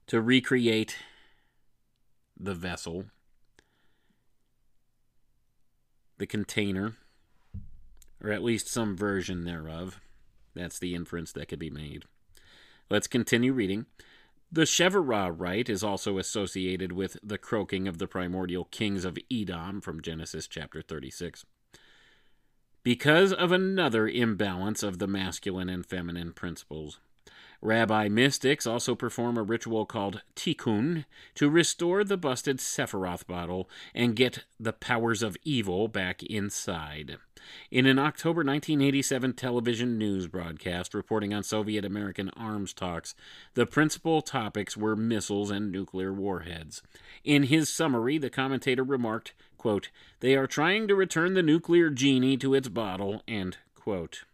to recreate the vessel, the container, or at least some version thereof. That's the inference that could be made. Let's continue reading. The Shevarah rite is also associated with the croaking of the primordial kings of Edom from Genesis chapter 36. Because of another imbalance of the masculine and feminine principles, Rabbi mystics also perform a ritual called tikkun to restore the busted Sephiroth bottle and get the powers of evil back inside. In an October 1987 television news broadcast reporting on Soviet American arms talks, the principal topics were missiles and nuclear warheads. In his summary, the commentator remarked, quote, They are trying to return the nuclear genie to its bottle, end quote.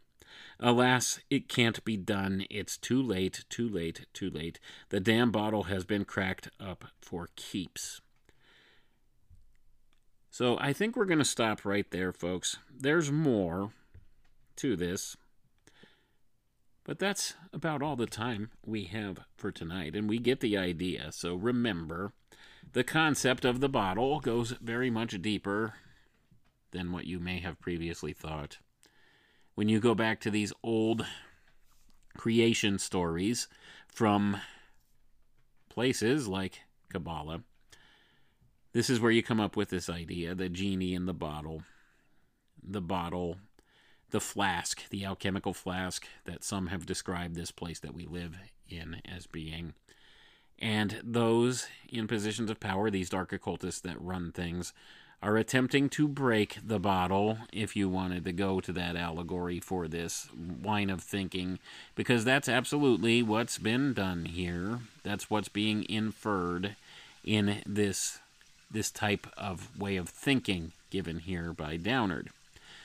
Alas, it can't be done. It's too late, too late, too late. The damn bottle has been cracked up for keeps. So I think we're going to stop right there, folks. There's more to this. But that's about all the time we have for tonight, and we get the idea. So remember, the concept of the bottle goes very much deeper than what you may have previously thought when you go back to these old creation stories from places like Kabbalah, this is where you come up with this idea the genie in the bottle, the bottle, the flask, the alchemical flask that some have described this place that we live in as being. And those in positions of power, these dark occultists that run things, are attempting to break the bottle, if you wanted to go to that allegory for this line of thinking, because that's absolutely what's been done here. That's what's being inferred in this this type of way of thinking given here by Downard.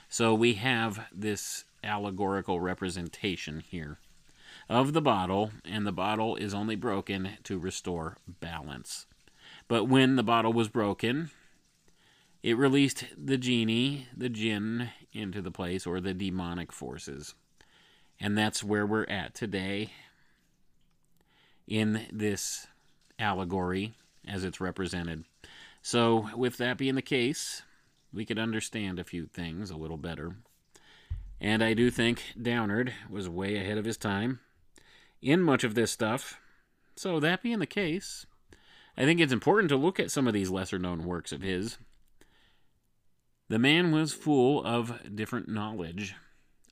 So we have this allegorical representation here of the bottle, and the bottle is only broken to restore balance. But when the bottle was broken, it released the genie, the jinn, into the place, or the demonic forces. And that's where we're at today in this allegory as it's represented. So, with that being the case, we could understand a few things a little better. And I do think Downard was way ahead of his time in much of this stuff. So, that being the case, I think it's important to look at some of these lesser known works of his the man was full of different knowledge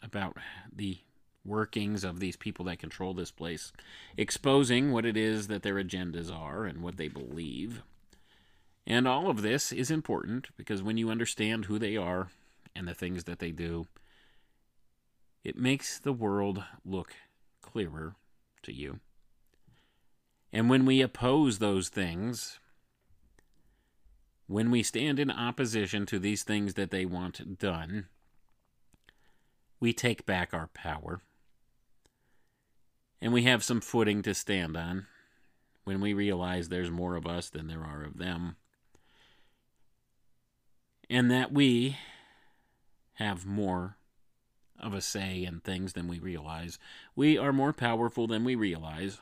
about the workings of these people that control this place, exposing what it is that their agendas are and what they believe. And all of this is important because when you understand who they are and the things that they do, it makes the world look clearer to you. And when we oppose those things, when we stand in opposition to these things that they want done, we take back our power. And we have some footing to stand on when we realize there's more of us than there are of them. And that we have more of a say in things than we realize. We are more powerful than we realize.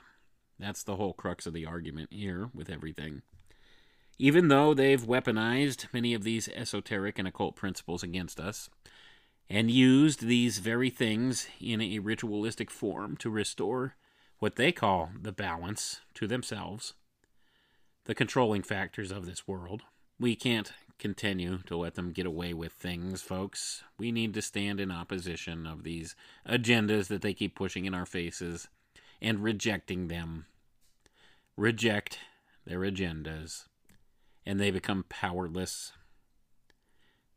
That's the whole crux of the argument here with everything. Even though they've weaponized many of these esoteric and occult principles against us, and used these very things in a ritualistic form to restore what they call the balance to themselves, the controlling factors of this world. We can't continue to let them get away with things, folks. We need to stand in opposition of these agendas that they keep pushing in our faces and rejecting them. Reject their agendas and they become powerless.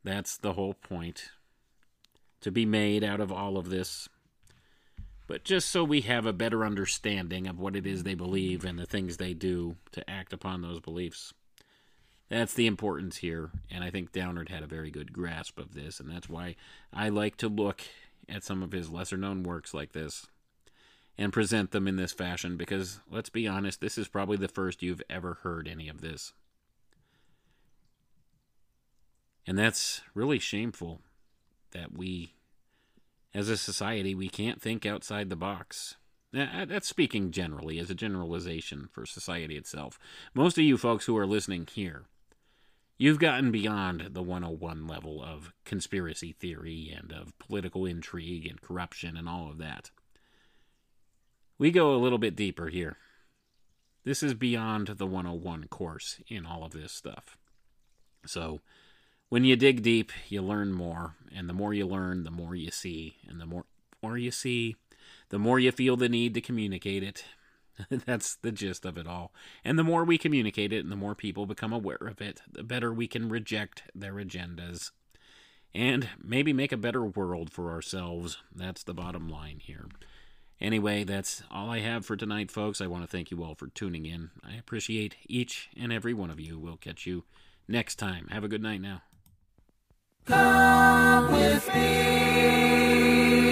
That's the whole point to be made out of all of this. But just so we have a better understanding of what it is they believe and the things they do to act upon those beliefs. That's the importance here, and I think Downard had a very good grasp of this, and that's why I like to look at some of his lesser known works like this and present them in this fashion because, let's be honest, this is probably the first you've ever heard any of this. And that's really shameful that we, as a society, we can't think outside the box. Uh, That's speaking generally, as a generalization for society itself. Most of you folks who are listening here, you've gotten beyond the 101 level of conspiracy theory and of political intrigue and corruption and all of that. We go a little bit deeper here. This is beyond the 101 course in all of this stuff. So, when you dig deep, you learn more, and the more you learn, the more you see, and the more more you see, the more you feel the need to communicate it. <laughs> That's the gist of it all. And the more we communicate it and the more people become aware of it, the better we can reject their agendas and maybe make a better world for ourselves. That's the bottom line here. Anyway, that's all I have for tonight, folks. I want to thank you all for tuning in. I appreciate each and every one of you. We'll catch you next time. Have a good night now. Come with me.